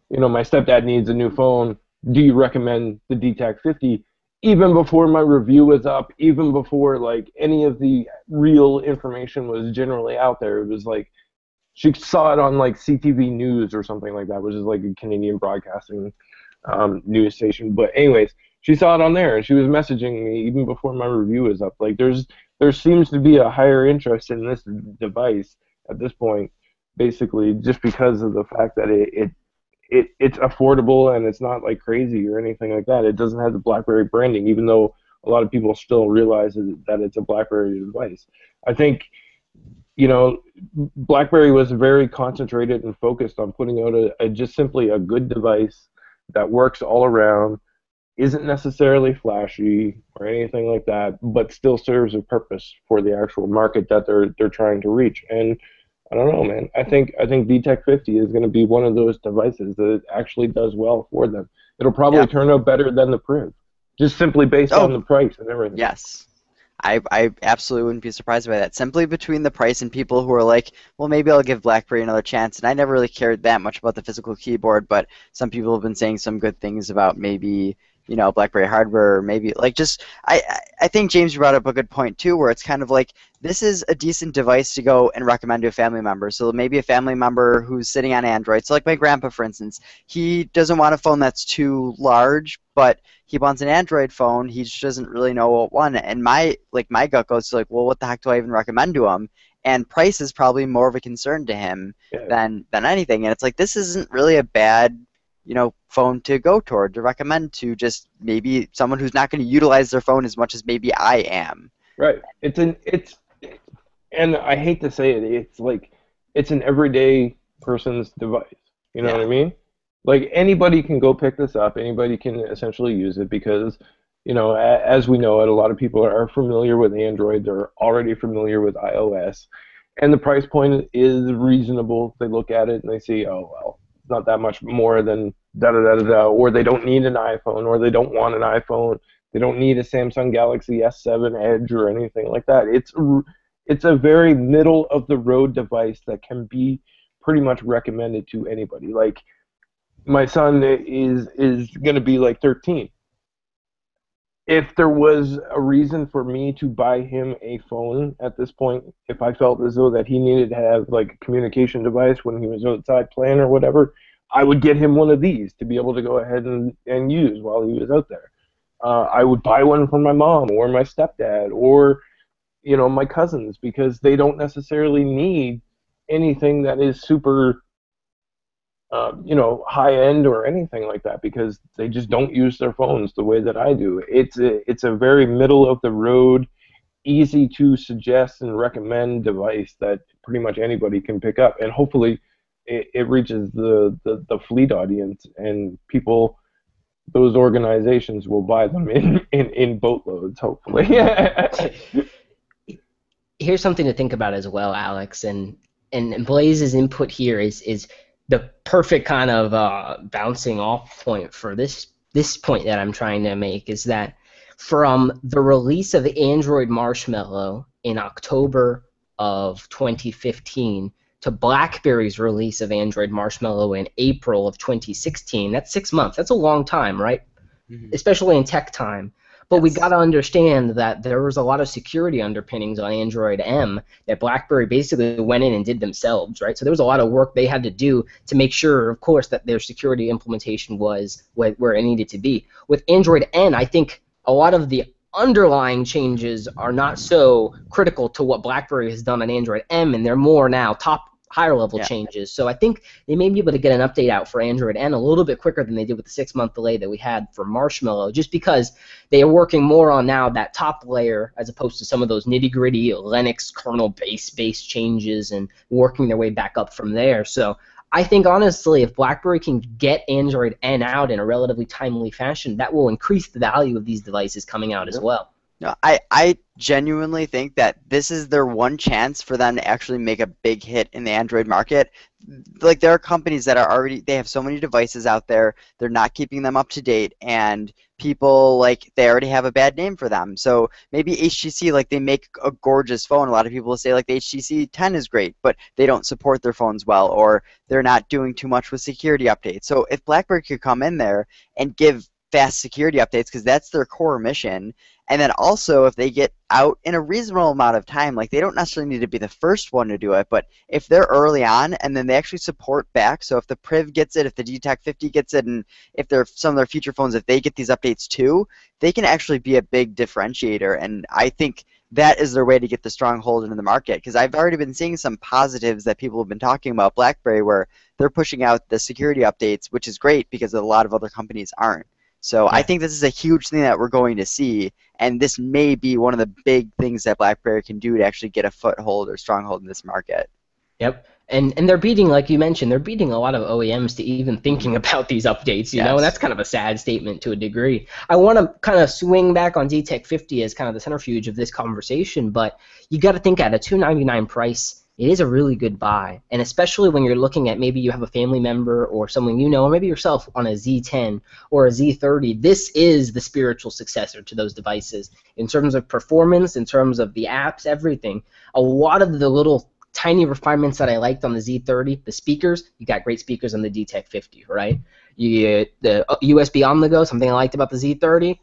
you know, my stepdad needs a new phone. Do you recommend the DTEK 50? Even before my review was up, even before like any of the real information was generally out there, it was like she saw it on like CTV News or something like that, which is like a Canadian broadcasting um, news station. But anyways, she saw it on there and she was messaging me even before my review was up. Like there's there seems to be a higher interest in this device at this point, basically just because of the fact that it, it it it's affordable and it's not like crazy or anything like that. It doesn't have the BlackBerry branding, even though a lot of people still realize that it's a BlackBerry device. I think, you know, BlackBerry was very concentrated and focused on putting out a, a just simply a good device that works all around, isn't necessarily flashy or anything like that, but still serves a purpose for the actual market that they're they're trying to reach. And I don't know, man. I think I think DTEK 50 is going to be one of those devices that actually does well for them. It'll probably yeah. turn out better than the Priv, just simply based oh, on the price and everything. Yes. I, I absolutely wouldn't be surprised by that. Simply between the price and people who are like, well, maybe I'll give BlackBerry another chance. And I never really cared that much about the physical keyboard, but some people have been saying some good things about maybe you know BlackBerry hardware, or maybe like just I I think James brought up a good point too, where it's kind of like this is a decent device to go and recommend to a family member. So maybe a family member who's sitting on Android. So like my grandpa, for instance, he doesn't want a phone that's too large, but he wants an Android phone. He just doesn't really know what one. And my like my gut goes to like, well, what the heck do I even recommend to him? And price is probably more of a concern to him yeah. than than anything. And it's like this isn't really a bad you know phone to go toward to recommend to just maybe someone who's not going to utilize their phone as much as maybe I am. Right. It's an it's and I hate to say it, it's like it's an everyday person's device. You know yeah. what I mean? Like anybody can go pick this up. Anybody can essentially use it because you know, as we know it, a lot of people are familiar with Android. They're already familiar with iOS, and the price point is reasonable. They look at it and they see, oh well, not that much more than da da da da da, or they don't need an iPhone, or they don't want an iPhone. They don't need a Samsung Galaxy S7 Edge or anything like that. It's it's a very middle of the road device that can be pretty much recommended to anybody. Like my son is is going to be like 13. If there was a reason for me to buy him a phone at this point, if I felt as though that he needed to have like a communication device when he was outside playing or whatever, I would get him one of these to be able to go ahead and, and use while he was out there. Uh, I would buy one for my mom or my stepdad or you know my cousins because they don't necessarily need anything that is super uh, you know high end or anything like that because they just don't use their phones the way that I do. It's a, it's a very middle of the road, easy to suggest and recommend device that pretty much anybody can pick up, and hopefully it, it reaches the, the the fleet audience and people those organizations will buy them in, in, in boatloads, hopefully. Here's something to think about as well, Alex, and, and Blaze's input here is is the perfect kind of uh, bouncing off point for this this point that I'm trying to make is that from the release of Android Marshmallow in October of 2015 to BlackBerry's release of Android Marshmallow in April of 2016, that's six months. That's a long time, right? Mm-hmm. Especially in tech time. But yes. we got to understand that there was a lot of security underpinnings on Android M that BlackBerry basically went in and did themselves, right? So there was a lot of work they had to do to make sure, of course, that their security implementation was where it needed to be. With Android N, I think a lot of the underlying changes are not so critical to what BlackBerry has done on Android M, and they're more now top higher level yeah. changes. So I think they may be able to get an update out for Android N a little bit quicker than they did with the six month delay that we had for Marshmallow, just because they are working more on now that top layer as opposed to some of those nitty gritty Linux kernel base based changes and working their way back up from there. So I think honestly, if BlackBerry can get Android N out in a relatively timely fashion, that will increase the value of these devices coming out as well. No, I, I genuinely think that this is their one chance for them to actually make a big hit in the Android market. Like there are companies that are already they have so many devices out there, they're not keeping them up to date and people like they already have a bad name for them. So maybe HTC like they make a gorgeous phone. A lot of people say like the HTC 10 is great, but they don't support their phones well or they're not doing too much with security updates. So if BlackBerry could come in there and give fast security updates because that's their core mission and then also, if they get out in a reasonable amount of time, like they don't necessarily need to be the first one to do it, but if they're early on and then they actually support back, so if the Priv gets it, if the DTEK 50 gets it, and if they're some of their future phones, if they get these updates too, they can actually be a big differentiator. And I think that is their way to get the stronghold into the market because I've already been seeing some positives that people have been talking about BlackBerry where they're pushing out the security updates, which is great because a lot of other companies aren't. So I think this is a huge thing that we're going to see, and this may be one of the big things that BlackBerry can do to actually get a foothold or stronghold in this market. Yep. And and they're beating, like you mentioned, they're beating a lot of OEMs to even thinking about these updates, you Yes. know, and that's kind of a sad statement to a degree. I want to kind of swing back on DTEK 50 as kind of the centrifuge of this conversation, but you got to think at a 299 price, it is a really good buy, and especially when you're looking at maybe you have a family member or someone you know, or maybe yourself on a Z10 or a Z30. This is the spiritual successor to those devices in terms of performance, in terms of the apps, everything. A lot of the little tiny refinements that I liked on the Z30, the speakers, you got great speakers on the DTEK 50, right? You the USB on the go, something I liked about the Z30.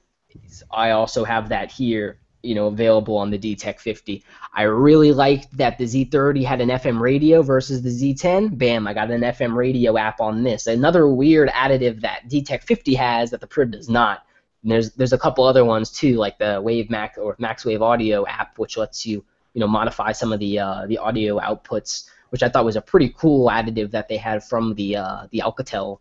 I also have that here, you know, available on the DTEK 50. I really liked that the Z30 had an FM radio versus the Z10. Bam, I got an FM radio app on this. Another weird additive that DTEK 50 has that the Priv does not. And there's there's a couple other ones too, like the Wave Max or MaxWave Audio app, which lets you you know modify some of the uh, the audio outputs, which I thought was a pretty cool additive that they had from the uh, the Alcatel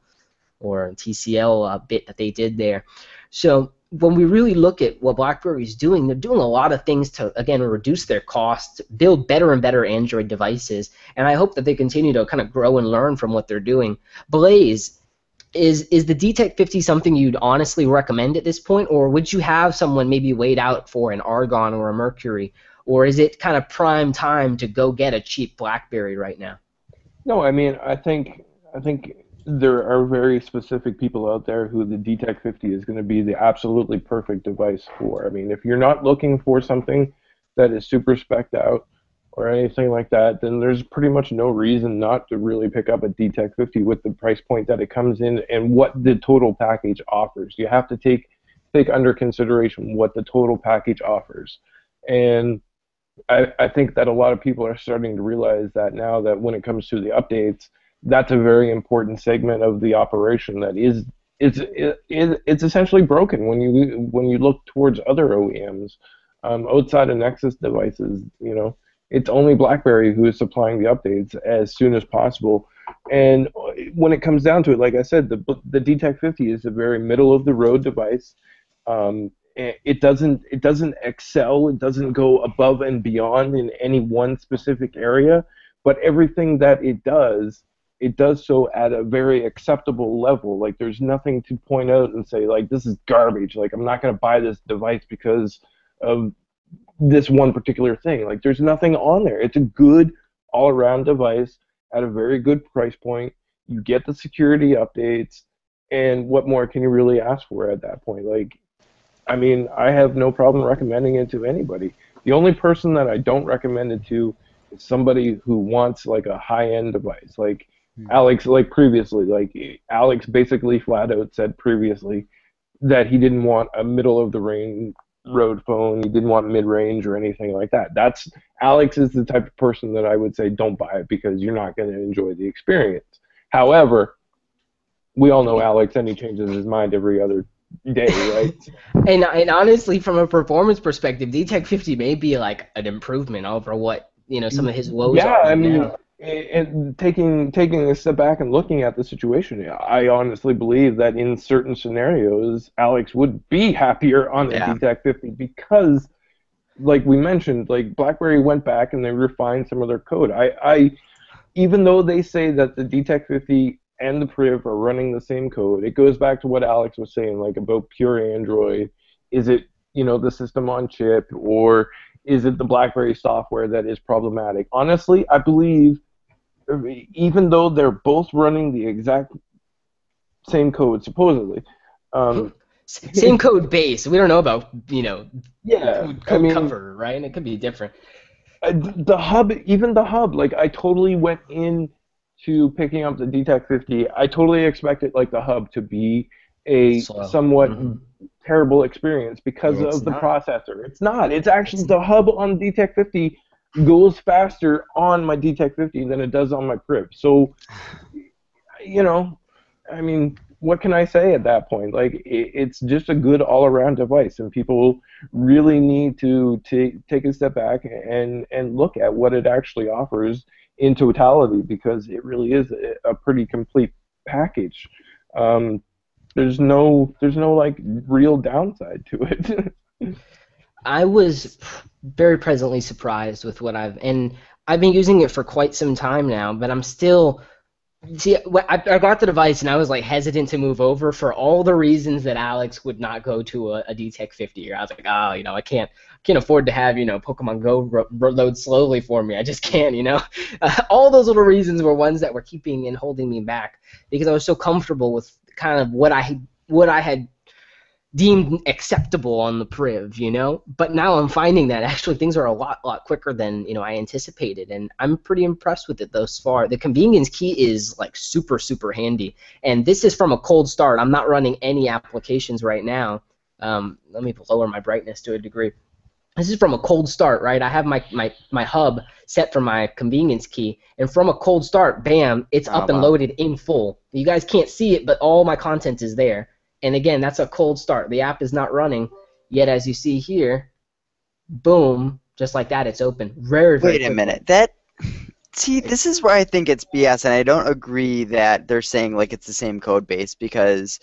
or TCL uh, bit that they did there. So when we really look at what BlackBerry is doing, they're doing a lot of things to again reduce their costs, build better and better Android devices, and I hope that they continue to kind of grow and learn from what they're doing. Blaze, is is the DTEK 50 something you'd honestly recommend at this point, or would you have someone maybe wait out for an Argon or a Mercury, or is it kind of prime time to go get a cheap BlackBerry right now? No, I mean, I think I think there are very specific people out there who the DTEK 50 is going to be the absolutely perfect device for. I mean, if you're not looking for something that is super specced out or anything like that, then there's pretty much no reason not to really pick up a DTEK 50 with the price point that it comes in and what the total package offers. You have to take take under consideration what the total package offers. And I, I think that a lot of people are starting to realize that now that when it comes to the updates, that's a very important segment of the operation that is it's it, it, it's essentially broken when you when you look towards other OEMs um, outside of Nexus devices. You know, it's only BlackBerry who is supplying the updates as soon as possible. And when it comes down to it, like I said, the the DTEK 50 is a very middle of the road device. Um, it doesn't it doesn't excel. It doesn't go above and beyond in any one specific area. But everything that it does, it does so at a very acceptable level. Like there's nothing to point out and say like this is garbage. Like I'm not going to buy this device because of this one particular thing. Like there's nothing on there. It's a good all-around device at a very good price point. You get the security updates, and what more can you really ask for at that point? Like, I mean, I have no problem recommending it to anybody. The only person that I don't recommend it to is somebody who wants like a high-end device. Like Alex, like previously, like Alex basically flat out said previously that he didn't want a middle of the range road phone. He didn't want mid range or anything like that. That's Alex is the type of person that I would say don't buy it because you're not going to enjoy the experience. However, we all know Alex and he changes his mind every other day, right? And and honestly, from a performance perspective, DTEK 50 may be like an improvement over what you know some of his woes yeah, are. I mean, now. And taking taking a step back and looking at the situation, I honestly believe that in certain scenarios, Alex would be happier on the Yeah. DTEK 50 because, like we mentioned, like BlackBerry went back and they refined some of their code. I, I even though they say that the DTEK 50 and the Priv are running the same code, it goes back to what Alex was saying, like about pure Android. Is it you know the system on chip or is it the BlackBerry software that is problematic? Honestly, I believe even though they're both running the exact same code supposedly. Um, Same code base. We don't know about you know yeah, code I mean, cover, right? And it could be different. uh, the hub, even the hub, like I totally went in to picking up the DTEK 50. I totally expected like the hub to be a Slow. somewhat Mhm. terrible experience because It's of the not. processor. It's not. It's actually the hub on DTEK 50 goes faster on my DTEK 50 than it does on my Priv. So, you know, I mean, what can I say at that point? Like, it, it's just a good all-around device, and people really need to take take a step back and and look at what it actually offers in totality because it really is a, a pretty complete package. Um, there's no there's no like real downside to it. I was very pleasantly surprised with what I've and I've been using it for quite some time now, but I'm still see I, I got the device and I was like hesitant to move over for all the reasons that Alex would not go to a, a DTEK 50 or I was like, oh, you know, I can't can't afford to have you know Pokemon Go ro- load slowly for me. I just can't, you know. Uh, all those little reasons were ones that were keeping and holding me back because I was so comfortable with kind of what I what I had deemed acceptable on the priv, you know. But now I'm finding that actually things are a lot, lot quicker than you know I anticipated, and I'm pretty impressed with it thus far. The convenience key is like super, super handy, and this is from a cold start. I'm not running any applications right now. Um, let me lower my brightness to a degree. This is from a cold start, right? I have my, my, my hub set for my convenience key, and from a cold start, bam, it's Oh, up and loaded in full. You guys can't see it, but all my content is there. And again, that's a cold start. The app is not running, yet as you see here, boom, just like that, it's open. Very, very Wait a minute. That see, this is where I think it's BS, and I don't agree that they're saying like it's the same code base because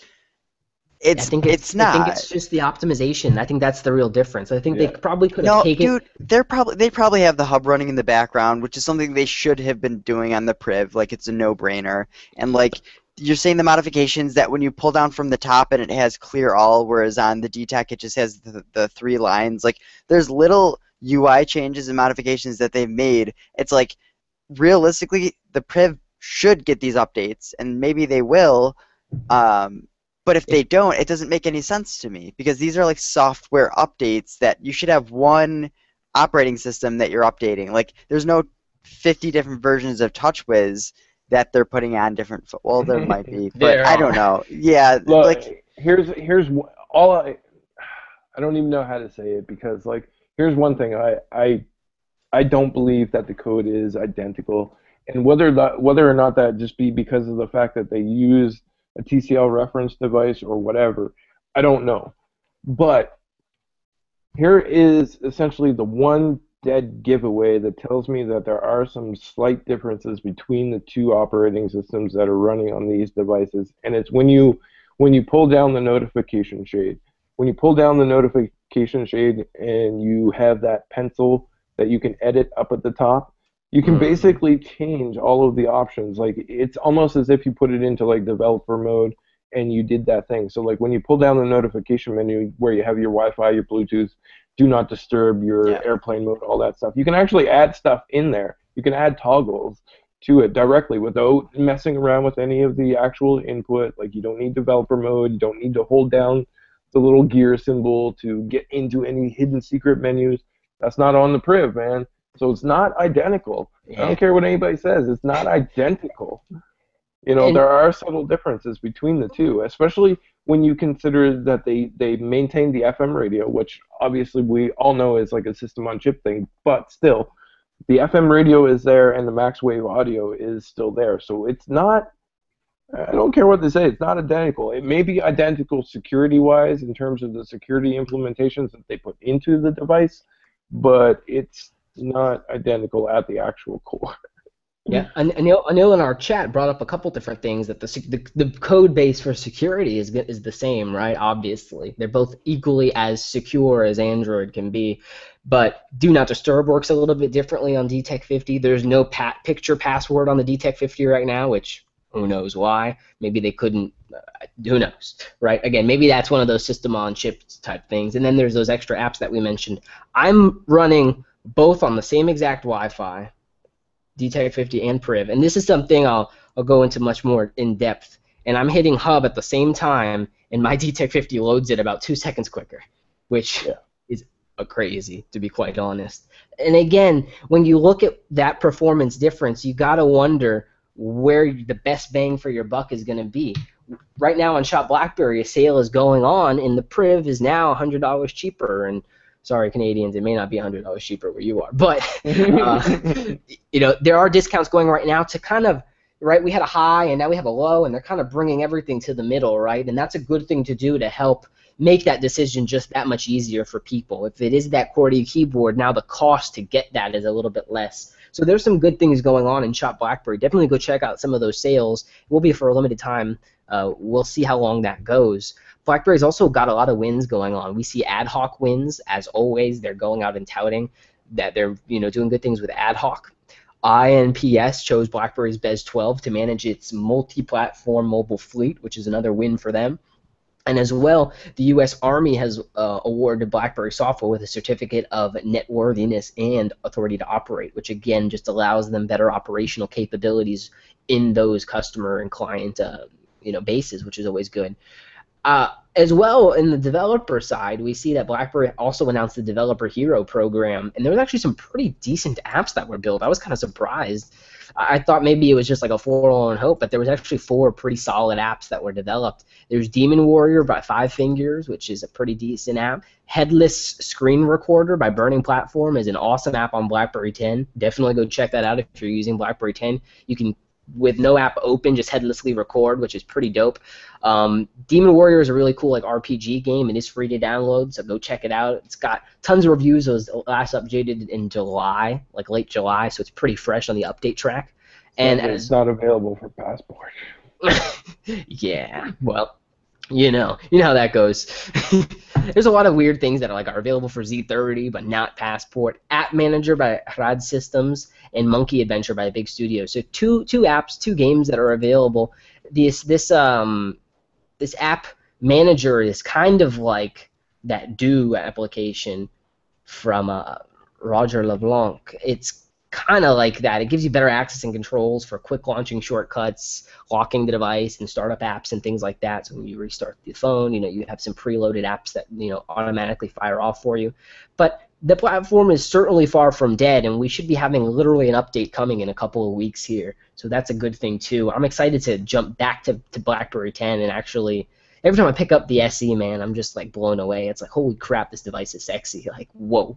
it's I think it's, it's, not. I think it's just the optimization. I think that's the real difference. I think Yeah. they probably could have no, taken. dude, they're probably they probably have the hub running in the background, which is something they should have been doing on the Priv. Like it's a no-brainer, and like you're saying the modifications that when you pull down from the top and it has clear all, whereas on the DTEK it just has the, the three lines. Like there's little UI changes and modifications that they've made. It's like realistically the Priv should get these updates, and maybe they will. Um, but if they don't, it doesn't make any sense to me because these are like software updates that you should have one operating system that you're updating. Like there's no 50 different versions of TouchWiz that they're putting on different. Fo- well, there might be, but There I don't know. Yeah, Look, like here's here's all I I don't even know how to say it because like here's one thing I I I don't believe that the code is identical and whether that whether or not that just be because of the fact that they use a TCL reference device or whatever I don't know but here is essentially the one dead giveaway that tells me that there are some slight differences between the two operating systems that are running on these devices. And it's when you when you pull down the notification shade. When you pull down the notification shade and you have that pencil that you can edit up at the top you can Mhm. basically change all of the options. Like it's almost as if you put it into like developer mode and you did that thing. So like when you pull down the notification menu where you have your wi-fi your bluetooth do not disturb your Yeah. airplane mode all that stuff. You can actually add stuff in there. You can add toggles to it directly without messing around with any of the actual input. Like you don't need developer mode. You don't need to hold down the little gear symbol to get into any hidden secret menus. That's not on the priv man. So it's not identical. I don't care what anybody says. It's not identical. You know, And- there are subtle differences between the two, especially when you consider that they, they maintain the FM radio, which obviously we all know is like a system on chip thing, but still, the FM radio is there and the max wave audio is still there. So it's not, I don't care what they say, it's not identical. It may be identical security wise in terms of the security implementations that they put into the device, but it's not identical at the actual core. Yeah, An- Anil, Anil in our chat brought up a couple different things that the, the the code base for security is is the same, right? Obviously, they're both equally as secure as Android can be, but Do Not Disturb works a little bit differently on DTEK 50. There's no pat picture password on the DTEK 50 right now, which who knows why? Maybe they couldn't. Uh, who knows, right? Again, maybe that's one of those system on chips type things. And then there's those extra apps that we mentioned. I'm running both on the same exact Wi-Fi. DTEK 50 and Priv. And this is something I'll, I'll go into much more in depth. And I'm hitting hub at the same time, and my DTEK 50 loads it about two seconds quicker, which Yeah. is crazy, to be quite honest. And again, when you look at that performance difference, you got to wonder where the best bang for your buck is going to be. Right now on Shop BlackBerry, a sale is going on, and the Priv is now $100 cheaper. And sorry, Canadians, it may not be $100 cheaper where you are, but uh, you know there are discounts going right now to kind of right we had a high and now we have a low and they're kind of bringing everything to the middle right? And that's a good thing to do to help make that decision just that much easier for people. If it is that QWERTY keyboard now the cost to get that is a little bit less. So there's some good things going on in shop blackberry. Definitely go check out some of those sales. It will be for a limited time. Uh, we'll see how long that goes. BlackBerry's also got a lot of wins going on. We see AtHoc wins as always. They're going out and touting that they're you know doing good things with AtHoc. INPS chose BlackBerry's BES 12 to manage its multi-platform mobile fleet, which is another win for them. And as well, the U.S. Army has uh, awarded BlackBerry software with a certificate of networthiness and authority to operate, which again just allows them better operational capabilities in those customer and client uh, you know bases, which is always good. Uh, as well, in the developer side, we see that BlackBerry also announced the Developer Hero program, and there was actually some pretty decent apps that were built. I was kind of surprised. I thought maybe it was just like a forlorn hope, but there was actually four pretty solid apps that were developed. There's Demon Warrior by Five Fingers, which is a pretty decent app. Headless Screen Recorder by Burning Platform is an awesome app on BlackBerry 10. Definitely go check that out if you're using BlackBerry 10. You can with no app open, just headlessly record, which is pretty dope. Um, Demon Warrior is a really cool like RPG game. It is free to download, so go check it out. It's got tons of reviews. It was last updated in July, like late July, so it's pretty fresh on the update track. And it's as, not available for Passport. yeah, well, you know, you know how that goes. There's a lot of weird things that are like are available for Z30 but not Passport. App Manager by Rad Systems and Monkey Adventure by Big Studio. So two two apps, two games that are available. This this um this app manager is kind of like that Do application from uh, Roger LeBlanc. It's kind of like that. It gives you better access and controls for quick launching shortcuts, locking the device, and startup apps and things like that. So when you restart the phone, you know you have some preloaded apps that you know automatically fire off for you. But the platform is certainly far from dead, and we should be having literally an update coming in a couple of weeks here. So that's a good thing too. I'm excited to jump back to, to BlackBerry 10 and actually. Every time I pick up the SE, man, I'm just like blown away. It's like, holy crap, this device is sexy. Like, whoa.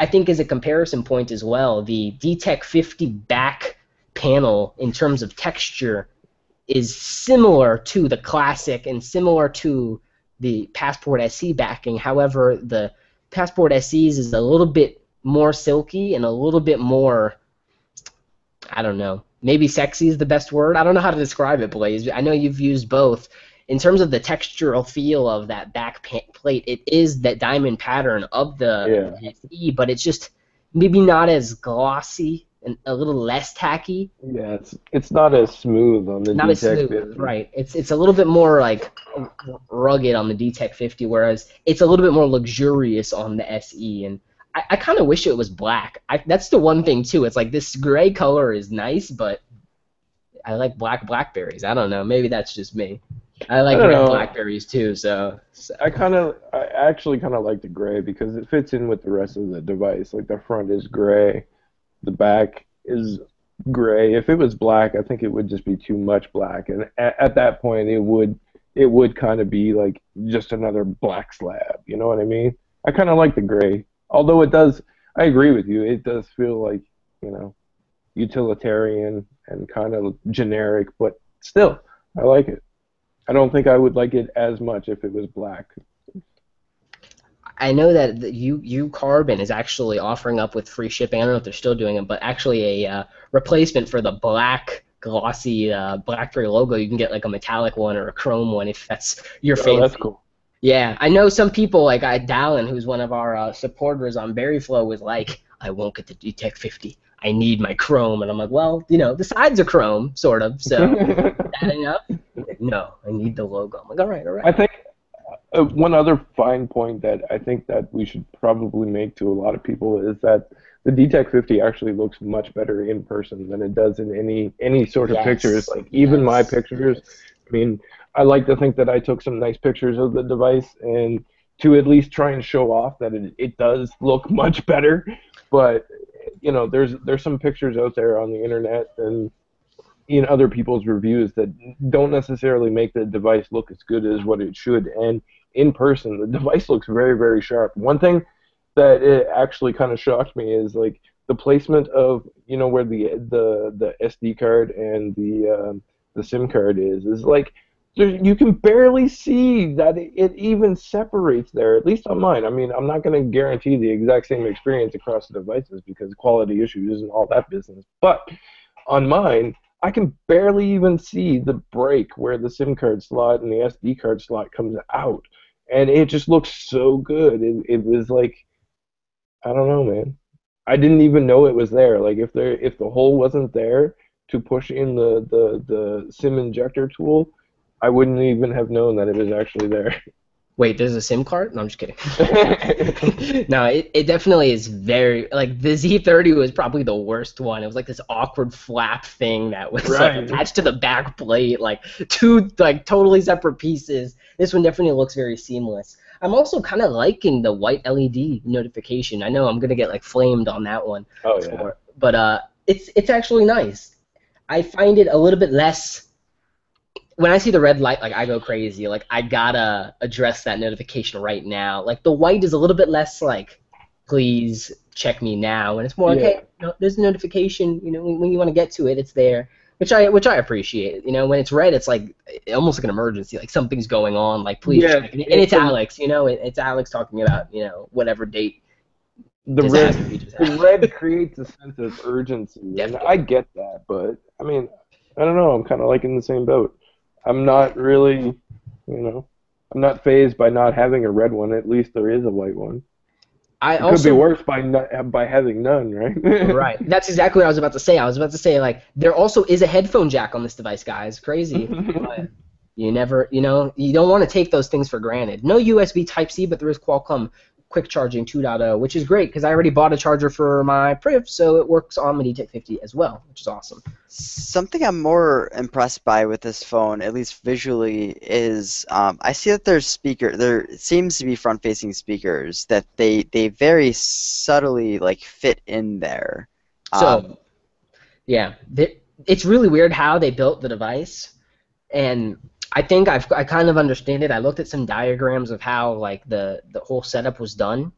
I think as a comparison point as well, the DTEK 50 back panel in terms of texture is similar to the classic and similar to the Passport SE backing. However, the Passport SE's is a little bit more silky and a little bit more I don't know. Maybe sexy is the best word. I don't know how to describe it, Blaze. I know you've used both in terms of the textural feel of that back plate, it is that diamond pattern of the Yeah. SE, but it's just maybe not as glossy and a little less tacky. Yeah, it's it's not as smooth on the Not as smooth, 50. right? It's it's a little bit more like rugged on the DTEK 50, whereas it's a little bit more luxurious on the SE. And I, I kind of wish it was black. I, that's the one thing too. It's like this gray color is nice, but I like black blackberries. I don't know. Maybe that's just me. I like I red know. blackberries too. So, so I kind of, I actually kind of like the gray because it fits in with the rest of the device. Like the front is gray, the back is gray. If it was black, I think it would just be too much black, and at, at that point, it would, it would kind of be like just another black slab. You know what I mean? I kind of like the gray, although it does. I agree with you. It does feel like you know, utilitarian and kind of generic, but still, I like it. I don't think I would like it as much if it was black. I know that the U U Carbon is actually offering up with free shipping. I don't know if they're still doing it, but actually a uh, replacement for the black glossy uh, BlackBerry logo. You can get like a metallic one or a chrome one if that's your favorite. Oh, fancy. that's cool. Yeah, I know some people like I Dallin, who's one of our uh, supporters on Berryflow, was like, I won't get the DTEK 50. I need my Chrome, and I'm like, well, you know, the sides are Chrome, sort of. So that enough? Like, no, I need the logo. I'm like, all right, all right. I think uh, one other fine point that I think that we should probably make to a lot of people is that the DTEK 50 actually looks much better in person than it does in any any sort of Yes, pictures. Like even my pictures. yes. I mean, I like to think that I took some nice pictures of the device and to at least try and show off that it, it does look much better. But you know, there's there's some pictures out there on the internet and in other people's reviews that don't necessarily make the device look as good as what it should. And in person, the device looks very very sharp. One thing that it actually kind of shocked me is like the placement of you know where the the the SD card and the um, the SIM card is is like you can barely see that it, it even separates there. At least on mine. I mean, I'm not going to guarantee the exact same experience across the devices because quality issues and all that business. But on mine, I can barely even see the break where the SIM card slot and the SD card slot comes out, and it just looks so good. It, it was like, I don't know, man. I didn't even know it was there. Like if there if the hole wasn't there to push in the the the SIM injector tool, I wouldn't even have known that it was actually there. Wait, there's a SIM card? No, I'm just kidding. no, it, it definitely is very like the Z30 was probably the worst one. It was like this awkward flap thing that was Right. like attached to the back plate, like two like totally separate pieces. This one definitely looks very seamless. I'm also kind of liking the white LED notification. I know I'm gonna get like flamed on that one, oh yeah. for, but uh, it's it's actually nice. I find it a little bit less. When I see the red light, like I go crazy. Like I gotta address that notification right now. Like the white is a little bit less like, please check me now, and it's more like, Yeah. hey, no, there's a notification. You know, when, when you want to get to it, it's there. Which I which I appreciate. You know, when it's red, it's like almost like an emergency. Like something's going on. Like please, Yeah, check. And, and it's it's a- Alex. You know, it, it's Alex talking about you know whatever date. The red the red creates a sense of urgency, and I get that. But I mean, I don't know. I'm kind of like in the same boat. I'm not really, you know, I'm not phased by not having a red one. At least there is a white one. I It also could be worse by not, by having none, right? right. That's exactly what I was about to say. I was about to say like there also is a headphone jack on this device, guys. Crazy. but you never, you know, you don't want to take those things for granted. No USB Type C, but there is Qualcomm Quick Charging 2.0, which is great because I already bought a charger for my Priv, so it works on the DTEK 50 as well, which is awesome. Something I'm more impressed by with this phone, at least visually, is um, I see that there's speaker. There seems to be front-facing speakers that they they very subtly like fit in there. So, Um, yeah, th- it's really weird how they built the device, and I think I've I kind of understand it. I looked at some diagrams of how like the the whole setup was done.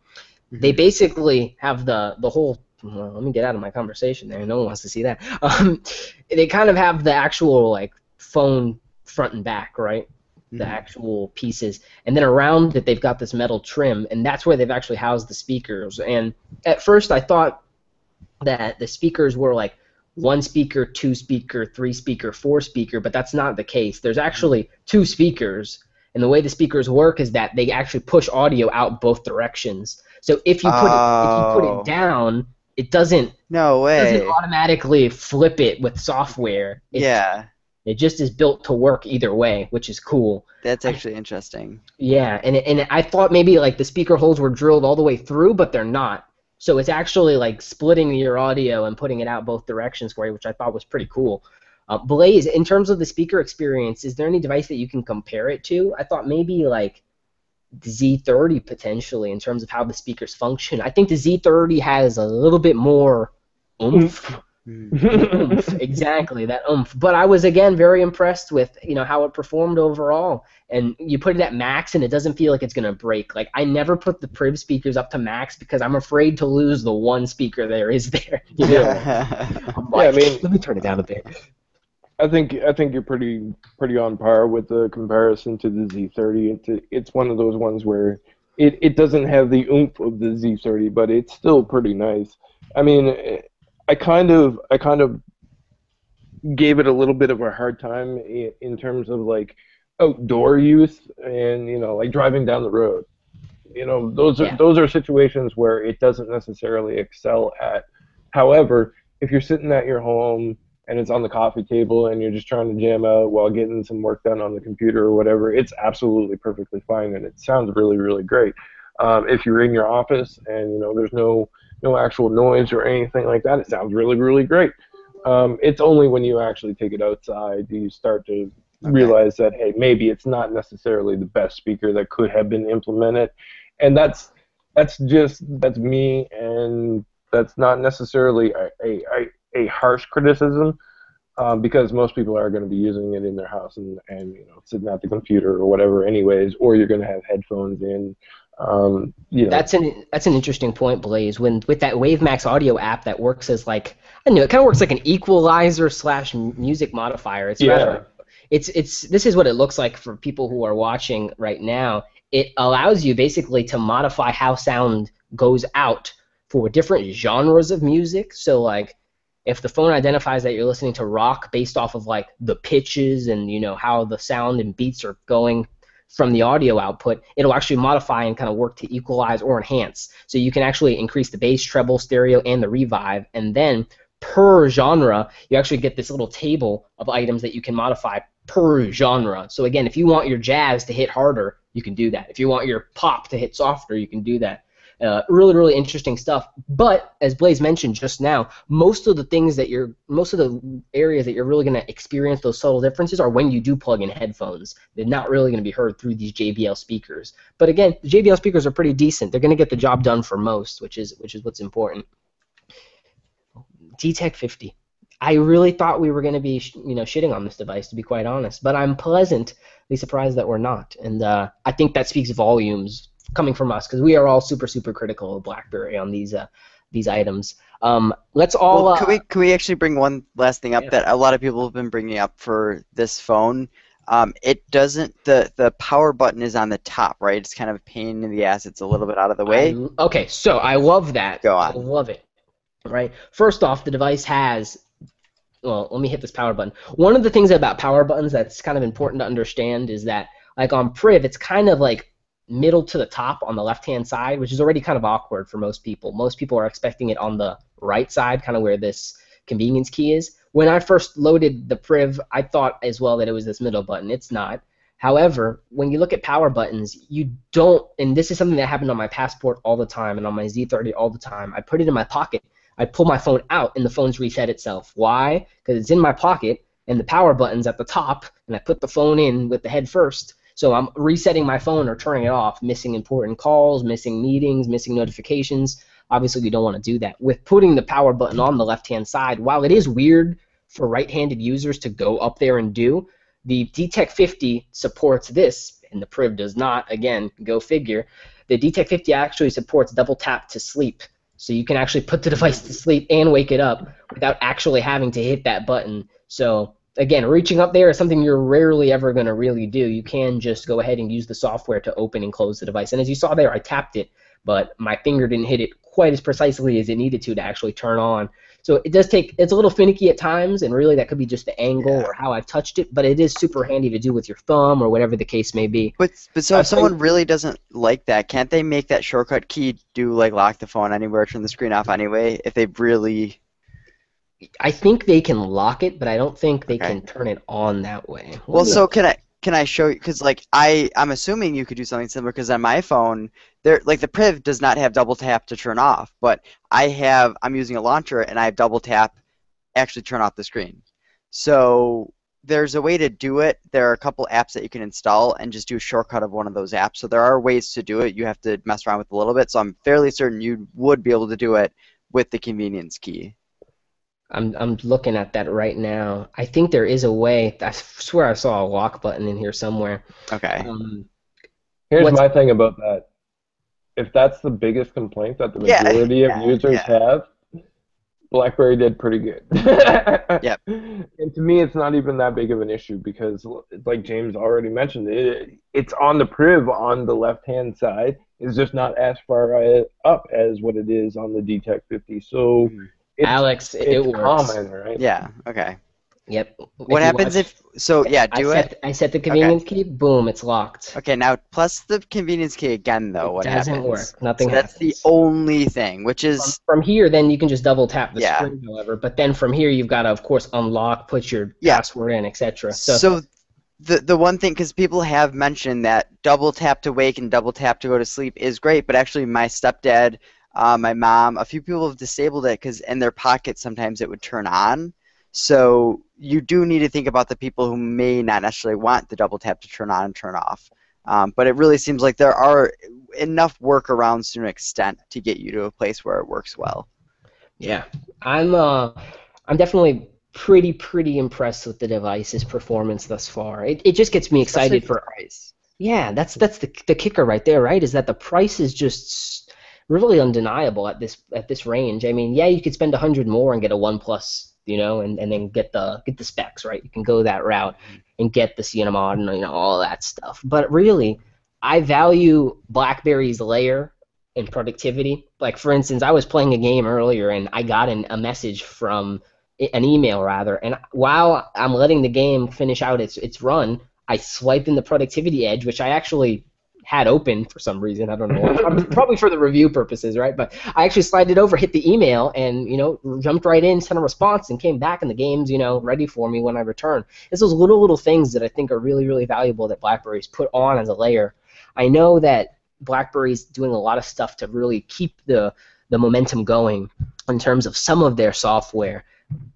They basically have the the whole. Well, let me get out of my conversation there. No one wants to see that. Um, they kind of have the actual like phone front and back, right? the Mhm. actual pieces, and then around it they've got this metal trim, and that's where they've actually housed the speakers. And at first I thought that the speakers were like one speaker, two speaker, three speaker, four speaker, but that's not the case. There's actually two speakers, and the way the speakers work is that they actually push audio out both directions. So if you put it, if you put Oh. it down, it doesn't no way it doesn't automatically flip it with software. It, Yeah, it just is built to work either way, which is cool. that's actually interesting. Yeah, and and I thought maybe like the speaker holes were drilled all the way through, but they're not. So it's actually like splitting your audio and putting it out both directions for you, which I thought was pretty cool. Uh, Blaze, in terms of the speaker experience, is there any device that you can compare it to? I thought maybe like the Z30 potentially in terms of how the speakers function. I think the Z30 has a little bit more oomph. Mhm. oomph, exactly that oomph. But I was again very impressed with you know how it performed overall. And you put it at max, and it doesn't feel like it's gonna break. Like I never put the Priv speakers up to max because I'm afraid to lose the one speaker there is there. You know? I'm Yeah, I mean- let me turn it down a bit. I think I think you're pretty pretty on par with the comparison to the Z30. It's it's one of those ones where it, it doesn't have the oomph of the Z30, but it's still pretty nice. I mean, I kind of I kind of gave it a little bit of a hard time in, in terms of like outdoor use and you know like driving down the road. You know, those are Yeah. those are situations where it doesn't necessarily excel at. However, if you're sitting at your home and it's on the coffee table and you're just trying to jam out while getting some work done on the computer or whatever, it's absolutely perfectly fine and it sounds really really great. Um, if you're in your office and you know there's no no actual noise or anything like that, it sounds really really great. Um, it's only when you actually take it outside do you start to Okay. realize that hey maybe it's not necessarily the best speaker that could have been implemented, and that's that's just that's me and that's not necessarily a, a, a, harsh criticism um, because most people are going to be using it in their house and, and you know sitting at the computer or whatever anyways or you're going to have headphones in um, you know, That's an that's an interesting point, Blaze. When with that WaveMax audio app that works as like I know, it kind of works like an equalizer slash music modifier. It's Yeah. rather it's it's this is what it looks like for people who are watching right now. It allows you basically to modify how sound goes out for different genres of music. So like if the phone identifies that you're listening to rock based off of like the pitches and you know how the sound and beats are going from the audio output, it'll actually modify and kind of work to equalize or enhance. So you can actually increase the bass, treble, stereo, and the revive, and then per genre, you actually get this little table of items that you can modify per genre. So again, if you want your jazz to hit harder, you can do that. If you want your pop to hit softer, you can do that. Uh, really, really interesting stuff. But as Blaze mentioned just now, most of the things that you're, most of the areas that you're really going to experience those subtle differences are when you do plug in headphones. They're not really going to be heard through these JBL speakers. But again, the JBL speakers are pretty decent. They're going to get the job done for most, which is which is what's important. DTEK 50. I really thought we were going to be, you know, shitting on this device, to be quite honest. But I'm pleasantly surprised that we're not, and uh, I think that speaks volumes coming from us because we are all super super critical of BlackBerry on these uh, these items. Um, let's all. Well, uh, can we can we actually bring one last thing up Yeah. that a lot of people have been bringing up for this phone? Um, it doesn't the the power button is on the top, right? It's kind of a pain in the ass. It's a little bit out of the way. I- okay, so I love that. Go on. I love it. Right. First off, the device has. Well, let me hit this power button. One of the things about power buttons that's kind of important to understand is that, like on Priv, it's kind of like middle to the top on the left hand side, which is already kind of awkward for most people. Most people are expecting it on the right side, kind of where this convenience key is. When I first loaded the Priv, I thought as well that it was this middle button. It's not. However, when you look at power buttons, you don't, and this is something that happened on my Passport all the time and on my Z30 all the time. I put it in my pocket. I pull my phone out, and the phone's reset itself. Why? Because it's in my pocket, and the power button's at the top, and I put the phone in with the head first. So I'm resetting my phone or turning it off, missing important calls, missing meetings, missing notifications. Obviously, we don't want to do that. With putting the power button on the left hand side, while it is weird for right handed users to go up there and do, the DTEK 50 supports this, and the Priv does not. Again, go figure. The DTEK 50 actually supports double tap to sleep. So you can actually put the device to sleep and wake it up without actually having to hit that button. So again, reaching up there is something you're rarely ever going to really do. You can just go ahead and use the software to open and close the device. And as you saw there, I tapped it, but my finger didn't hit it quite as precisely as it needed to to actually turn on. So it does take it's a little finicky at times, and really that could be just the angle Yeah. or how I've touched it. But it is super handy to do with your thumb or whatever the case may be. But but so I if uh, someone think- really doesn't like that, can't they make that shortcut key do like lock the phone anywhere, turn the screen off anyway? If they really I think they can lock it, but I don't think they Okay. can turn it on that way. Well, so can I can I show you? Because like I I'm assuming you could do something similar. Because on my phone, there like the Priv does not have double tap to turn off, but I have I'm using a launcher and I have double tap actually turn off the screen. So there's a way to do it. There are a couple apps that you can install and just do a shortcut of one of those apps. So there are ways to do it. You have to mess around with a little bit. So I'm fairly certain you would be able to do it with the convenience key. I'm I'm looking at that right now. I think there is a way. I swear I saw a lock button in here somewhere. Okay. Um, Here's What's- my thing about that. If that's the biggest complaint that the Yeah, majority of yeah, users yeah. have, BlackBerry did pretty good. Yep. And to me, it's not even that big of an issue because, like James already mentioned, it, it's on the priv on the left-hand side. It's just not as far uh, up as what it is on the DTEK 50. So Mhm. It's, Alex, it works. common, right? Yeah. Okay. Yep. What you happens watch- if? So yeah, do I it. I set the convenience key. Boom, it's locked. Okay, now plus the convenience key again though. it What doesn't happens? work. Nothing so that's the only thing, which from, is from here, then you can just double tap the Yeah. screen, however. But then from here, you've got to, of course, unlock, put your Yeah. password in, etc. So, so. the the one thing because people have mentioned that double tap to wake and double tap to go to sleep is great, but actually my stepdad, uh, my mom, a few people have disabled it because in their pocket sometimes it would turn on. So you do need to think about the people who may not necessarily want the double tap to turn on and turn off. Um, but it really seems like there are enough workarounds to an extent to get you to a place where it works well. yeah, I'm uh, I'm definitely pretty pretty impressed with the device's performance thus far. It, it just gets me excited for price. Yeah, that's that's the the kicker right there, right? Is that the price is just really undeniable at this at this range. I mean, yeah, you could spend a hundred more and get a OnePlus, you know, and, and then get the get the specs, right? You can go that route and get the Cinnamon and you know all that stuff. But really, I value BlackBerry's layer in productivity. Like for instance, I was playing a game earlier and I got an, a message from an email rather, and while I'm letting the game finish out its its run, I swipe in the productivity edge, which I actually had open for some reason. I don't know. Probably for the review purposes, right? But I actually slid it over, hit the email, and you know, jumped right in, sent a response, and came back, and the game's you know ready for me when I return. It's those little little things that I think are really really valuable that BlackBerry's put on as a layer. I know that BlackBerry's doing a lot of stuff to really keep the the momentum going in terms of some of their software,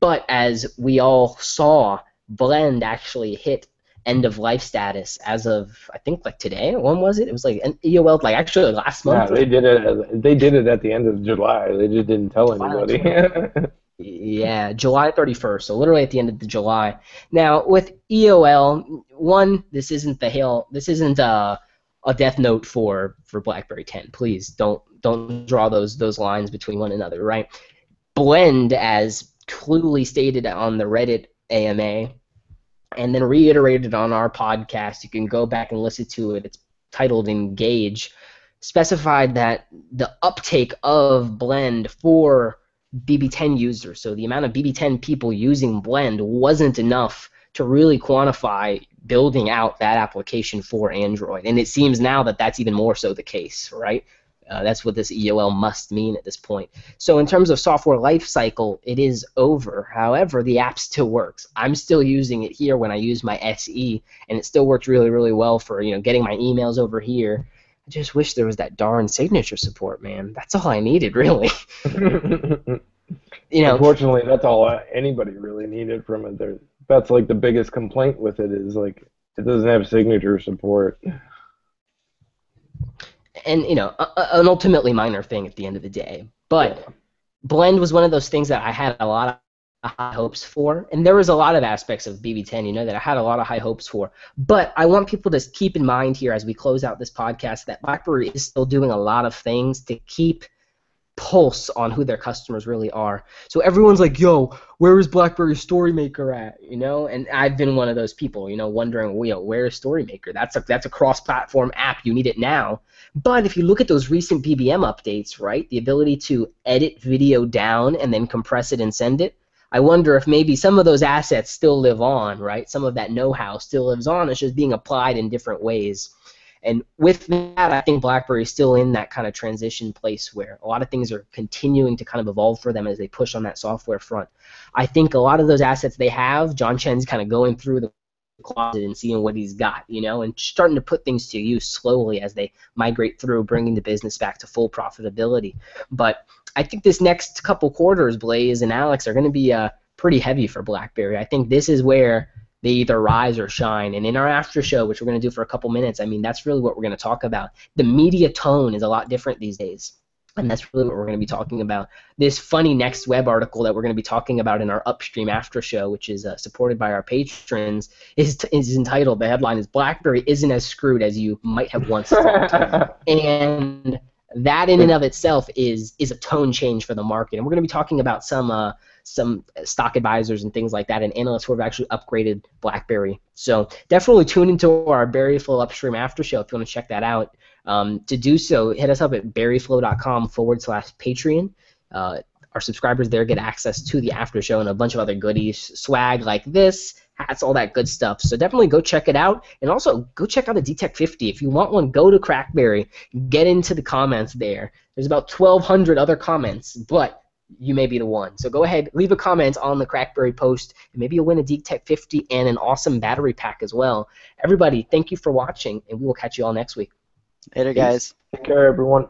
but as we all saw, Blend actually hit end of life status as of I think like today. When was it? It was like an EOL like actually last month. Yeah, they did it. They did it at the end of July. They just didn't tell anybody. yeah, July 31st. So literally at the end of the July. Now with EOL, one, this isn't the hail. This isn't a, a death note for for BlackBerry 10. Please don't don't draw those those lines between one another. Right. Blend as clearly stated on the Reddit AMA and then reiterated on our podcast. You can go back and listen to it. It's titled Engage. Specified that the uptake of Blend for BB10 users, so the amount of BB10 people using Blend, wasn't enough to really quantify building out that application for Android. And it seems now that that's even more so the case, right? Uh, that's what this EOL must mean at this point. So in terms of software lifecycle, it is over. However, the app still works. I'm still using it here when I use my SE, and it still works really, really well for you know getting my emails over here. I just wish there was that darn signature support, man. That's all I needed, really. you know, unfortunately, that's all anybody really needed from it. There, that's like the biggest complaint with it is like it doesn't have signature support and you know, a, an ultimately minor thing at the end of the day. But yeah. Blend was one of those things that I had a lot of high hopes for, and there was a lot of aspects of BB10, you know, that I had a lot of high hopes for. But I want people to keep in mind here as we close out this podcast that BlackBerry is still doing a lot of things to keep pulse on who their customers really are. So everyone's like, "Yo, where is BlackBerry StoryMaker at?" You know, and I've been one of those people, you know, wondering, well, know, where is StoryMaker? That's a that's a cross-platform app. You need it now. But if you look at those recent BBM updates, right, the ability to edit video down and then compress it and send it. I wonder if maybe some of those assets still live on, right? Some of that know-how still lives on. It's just being applied in different ways. And with that, I think BlackBerry is still in that kind of transition place where a lot of things are continuing to kind of evolve for them as they push on that software front. I think a lot of those assets they have, John Chen's kind of going through the closet and seeing what he's got, you know, and starting to put things to use slowly as they migrate through, bringing the business back to full profitability. But I think this next couple quarters, Blaze and Alex, are going to be uh, pretty heavy for BlackBerry. I think this is where they either rise or shine. And in our after show, which we're going to do for a couple minutes, I mean, that's really what we're going to talk about. The media tone is a lot different these days. And that's really what we're going to be talking about. This funny next web article that we're going to be talking about in our upstream after show, which is uh, supported by our patrons, is, t- is entitled. The headline is "BlackBerry isn't as screwed as you might have once thought," and that in and of itself is is a tone change for the market. And we're going to be talking about some uh, some stock advisors and things like that, and analysts who have actually upgraded BlackBerry. So definitely tune into our Berryflow Upstream After Show if you want to check that out. Um, to do so, hit us up at berryflow.com forward slash Patreon. Uh, our subscribers there get access to the after show and a bunch of other goodies, swag like this, hats, all that good stuff. So definitely go check it out, and also go check out the DTEK 50. If you want one, go to Crackberry, get into the comments there. There's about 1,200 other comments, but you may be the one. So go ahead, leave a comment on the Crackberry post, and maybe you'll win a DTEK 50 and an awesome battery pack as well. Everybody, thank you for watching, and we will catch you all next week. Later, guys. Take care, everyone.